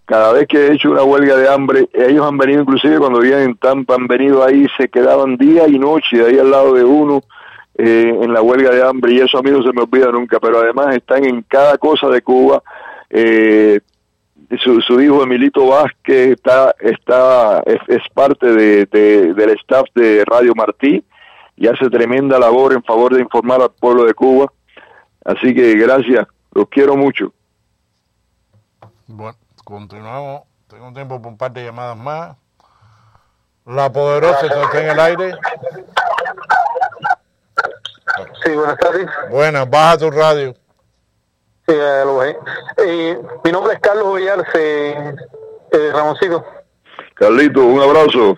Cada vez que he hecho una huelga de hambre, ellos han venido, inclusive cuando vivían en Tampa, han venido ahí, se quedaban día y noche ahí al lado de uno eh, en la huelga de hambre y eso a mí no se me olvida nunca, pero además están en cada cosa de Cuba. Eh, su, su hijo Emilito Vázquez está, está es, parte de, del staff de Radio Martí y hace tremenda labor en favor de informar al pueblo de Cuba. Así que gracias, los quiero mucho. Bueno, continuamos. Tengo tiempo por un par de llamadas más. La poderosa está en el aire. Sí, buenas tardes. Buenas, baja tu radio. Sí, lo eh, mi nombre es Carlos Villarse, eh, Ramoncito. Carlito, un abrazo.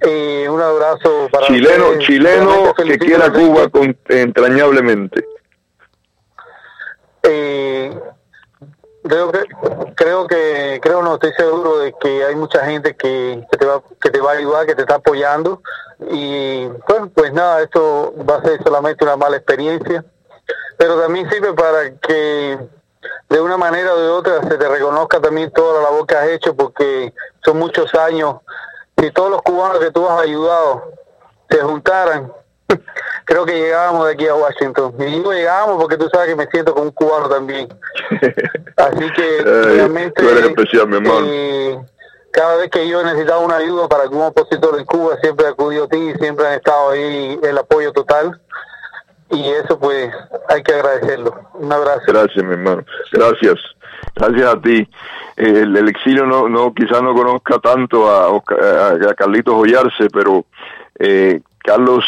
Eh, un abrazo para chileno, chileno que quiera Cuba con, entrañablemente. Eh, creo que creo que creo no estoy seguro de que hay mucha gente que, que te va que te va a ayudar, que te está apoyando y bueno, pues nada, esto va a ser solamente una mala experiencia pero también sirve para que de una manera o de otra se te reconozca también toda la labor que has hecho, porque son muchos años. Si todos los cubanos que tú has ayudado se juntaran, creo que llegábamos de aquí a Washington. Y digo llegábamos porque tú sabes que me siento como un cubano también. Así que realmente... Eh, cada vez que yo he necesitado una ayuda para algún opositor en Cuba, siempre he acudido a ti, siempre han estado ahí el apoyo total y eso pues hay que agradecerlo. Un abrazo. Gracias, mi hermano. Gracias. Gracias a ti. El, exilio no, no quizás no conozca tanto a, a, Carlitos Ollarse, pero eh, Carlos,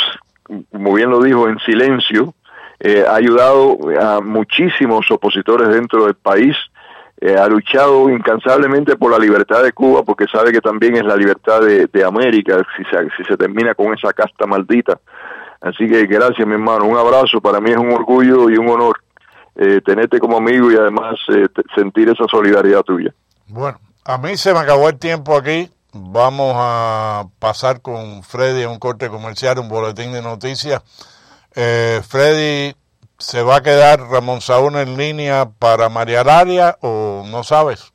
como bien lo dijo, en silencio, eh, ha ayudado a muchísimos opositores dentro del país, eh, ha luchado incansablemente por la libertad de Cuba, porque sabe que también es la libertad de, de América, si se, si se termina con esa casta maldita Así que gracias, mi hermano. Un abrazo. Para mí es un orgullo y un honor eh, tenerte como amigo y además eh, sentir esa solidaridad tuya. Bueno, a mí se me acabó el tiempo aquí. Vamos a pasar con Freddy a un corte comercial, un boletín de noticias. Eh, Freddy, ¿se va a quedar Ramón Saúl en línea para María Laria o no sabes?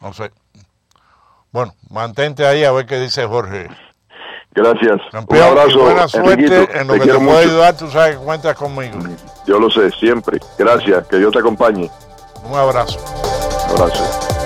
No sé. Bueno, mantente ahí a ver qué dice Jorge. Gracias. un abrazo. buena suerte en lo que te pueda ayudar, tú sabes que cuentas conmigo. Yo lo sé, siempre. Gracias, que Dios te acompañe. Un abrazo. Un abrazo.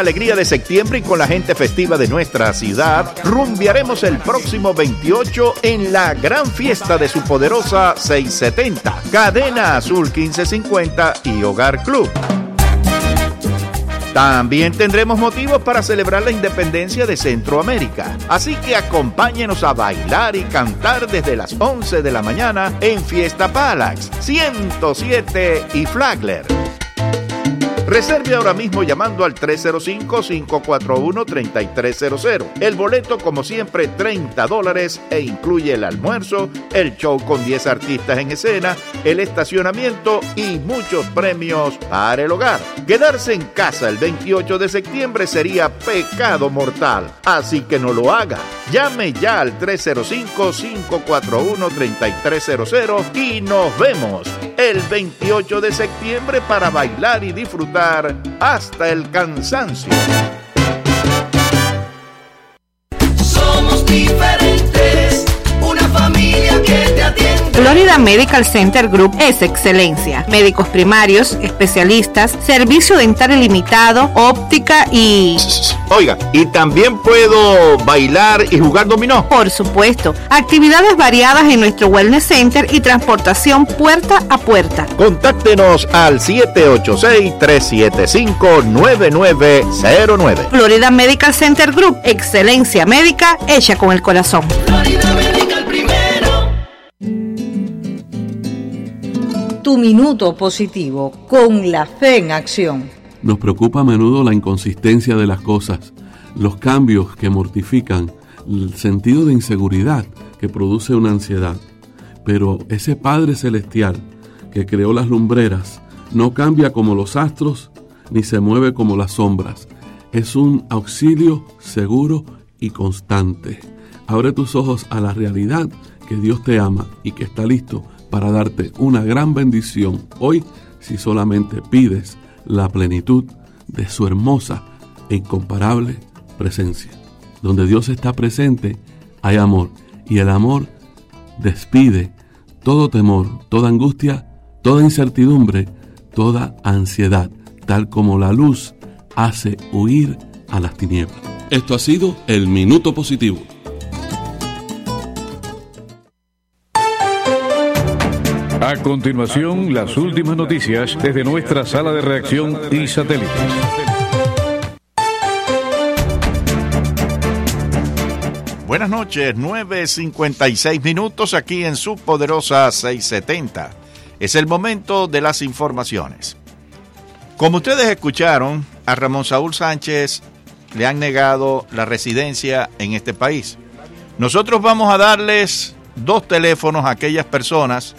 Alegría de septiembre y con la gente festiva de nuestra ciudad, rumbiaremos el próximo 28 en la gran fiesta de su poderosa 670, Cadena Azul 1550 y Hogar Club. También tendremos motivos para celebrar la independencia de Centroamérica. Así que acompáñenos a bailar y cantar desde las 11 de la mañana en Fiesta Palax 107 y Flagler. Reserve ahora mismo llamando al 305-541-3300. El boleto, como siempre, 30 dólares e incluye el almuerzo, el show con 10 artistas en escena, el estacionamiento y muchos premios para el hogar. Quedarse en casa el 28 de septiembre sería pecado mortal, así que no lo haga. Llame ya al 305-541-3300 y nos vemos el 28 de septiembre para bailar y disfrutar hasta el cansancio. Florida Medical Center Group es excelencia. Médicos primarios, especialistas, servicio dental ilimitado, óptica y... Oiga, ¿y también puedo bailar y jugar dominó? Por supuesto. Actividades variadas en nuestro Wellness Center y transportación puerta a puerta. Contáctenos al 786-375-9909. Florida Medical Center Group, excelencia médica hecha con el corazón. Florida Tu minuto positivo con la fe en acción. Nos preocupa a menudo la inconsistencia de las cosas, los cambios que mortifican, el sentido de inseguridad que produce una ansiedad. Pero ese Padre Celestial que creó las lumbreras no cambia como los astros ni se mueve como las sombras. Es un auxilio seguro y constante. Abre tus ojos a la realidad que Dios te ama y que está listo para darte una gran bendición hoy si solamente pides la plenitud de su hermosa e incomparable presencia. Donde Dios está presente hay amor y el amor despide todo temor, toda angustia, toda incertidumbre, toda ansiedad, tal como la luz hace huir a las tinieblas. Esto ha sido el Minuto Positivo. A continuación, las últimas noticias desde nuestra sala de reacción y satélites. Buenas noches, 9.56 minutos aquí en su poderosa 670. Es el momento de las informaciones. Como ustedes escucharon, a Ramón Saúl Sánchez le han negado la residencia en este país. Nosotros vamos a darles dos teléfonos a aquellas personas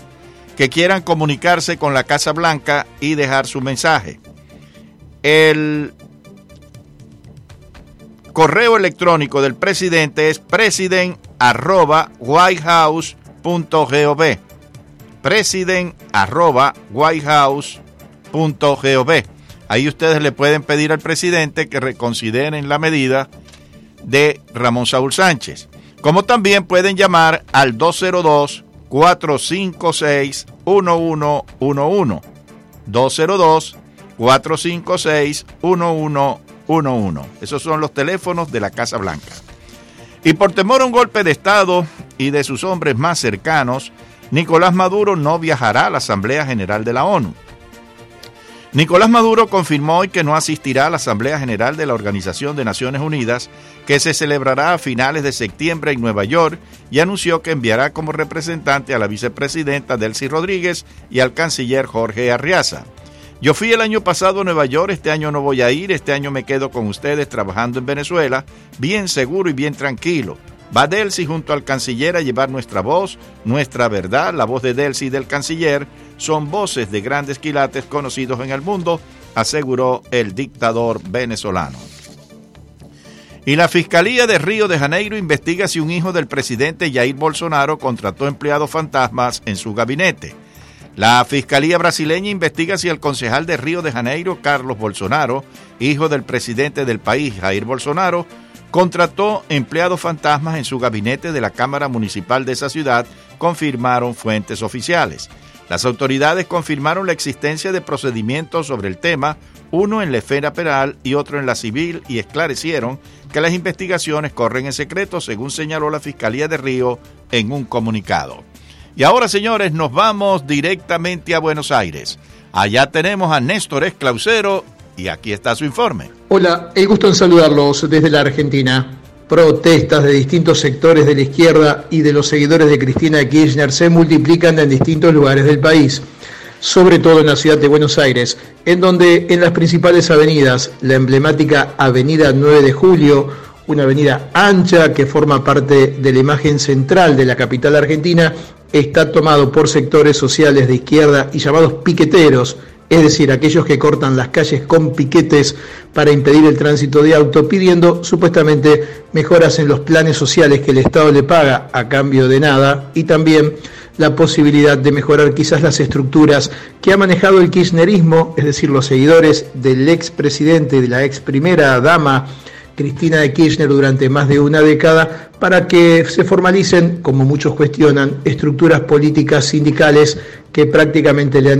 que quieran comunicarse con la Casa Blanca y dejar su mensaje. El correo electrónico del presidente es president.whitehouse.gov. President.whitehouse.gov. Ahí ustedes le pueden pedir al presidente que reconsideren la medida de Ramón Saúl Sánchez. Como también pueden llamar al 202 456 1111 202 456 1111 Esos son los teléfonos de la Casa Blanca. Y por temor a un golpe de Estado y de sus hombres más cercanos, Nicolás Maduro no viajará a la Asamblea General de la ONU. Nicolás Maduro confirmó hoy que no asistirá a la Asamblea General de la Organización de Naciones Unidas, que se celebrará a finales de septiembre en Nueva York, y anunció que enviará como representante a la vicepresidenta Delcy Rodríguez y al canciller Jorge Arriaza. Yo fui el año pasado a Nueva York, este año no voy a ir, este año me quedo con ustedes trabajando en Venezuela, bien seguro y bien tranquilo. Va Delcy junto al canciller a llevar nuestra voz, nuestra verdad, la voz de Delcy y del canciller, son voces de grandes quilates conocidos en el mundo, aseguró el dictador venezolano. Y la Fiscalía de Río de Janeiro investiga si un hijo del presidente Jair Bolsonaro contrató empleados fantasmas en su gabinete. La Fiscalía brasileña investiga si el concejal de Río de Janeiro, Carlos Bolsonaro, hijo del presidente del país, Jair Bolsonaro, contrató empleados fantasmas en su gabinete de la Cámara Municipal de esa ciudad, confirmaron fuentes oficiales. Las autoridades confirmaron la existencia de procedimientos sobre el tema, uno en la esfera penal y otro en la civil, y esclarecieron que las investigaciones corren en secreto, según señaló la Fiscalía de Río en un comunicado. Y ahora, señores, nos vamos directamente a Buenos Aires. Allá tenemos a Néstor Esclausero y aquí está su informe. Hola, el gusto en saludarlos desde la Argentina. Protestas de distintos sectores de la izquierda y de los seguidores de Cristina Kirchner se multiplican en distintos lugares del país. sobre todo en la ciudad de Buenos Aires, en donde en las principales avenidas, la emblemática Avenida 9 de Julio, una avenida ancha que forma parte de la imagen central de la capital argentina, está tomado por sectores sociales de izquierda y llamados piqueteros, es decir, aquellos que cortan las calles con piquetes para impedir el tránsito de auto, pidiendo supuestamente mejoras en los planes sociales que el Estado le paga a cambio de nada y también la posibilidad de mejorar quizás las estructuras que ha manejado el kirchnerismo, es decir, los seguidores del expresidente, de la ex primera dama Cristina de Kirchner durante más de una década para que se formalicen, como muchos cuestionan, estructuras políticas sindicales que prácticamente le han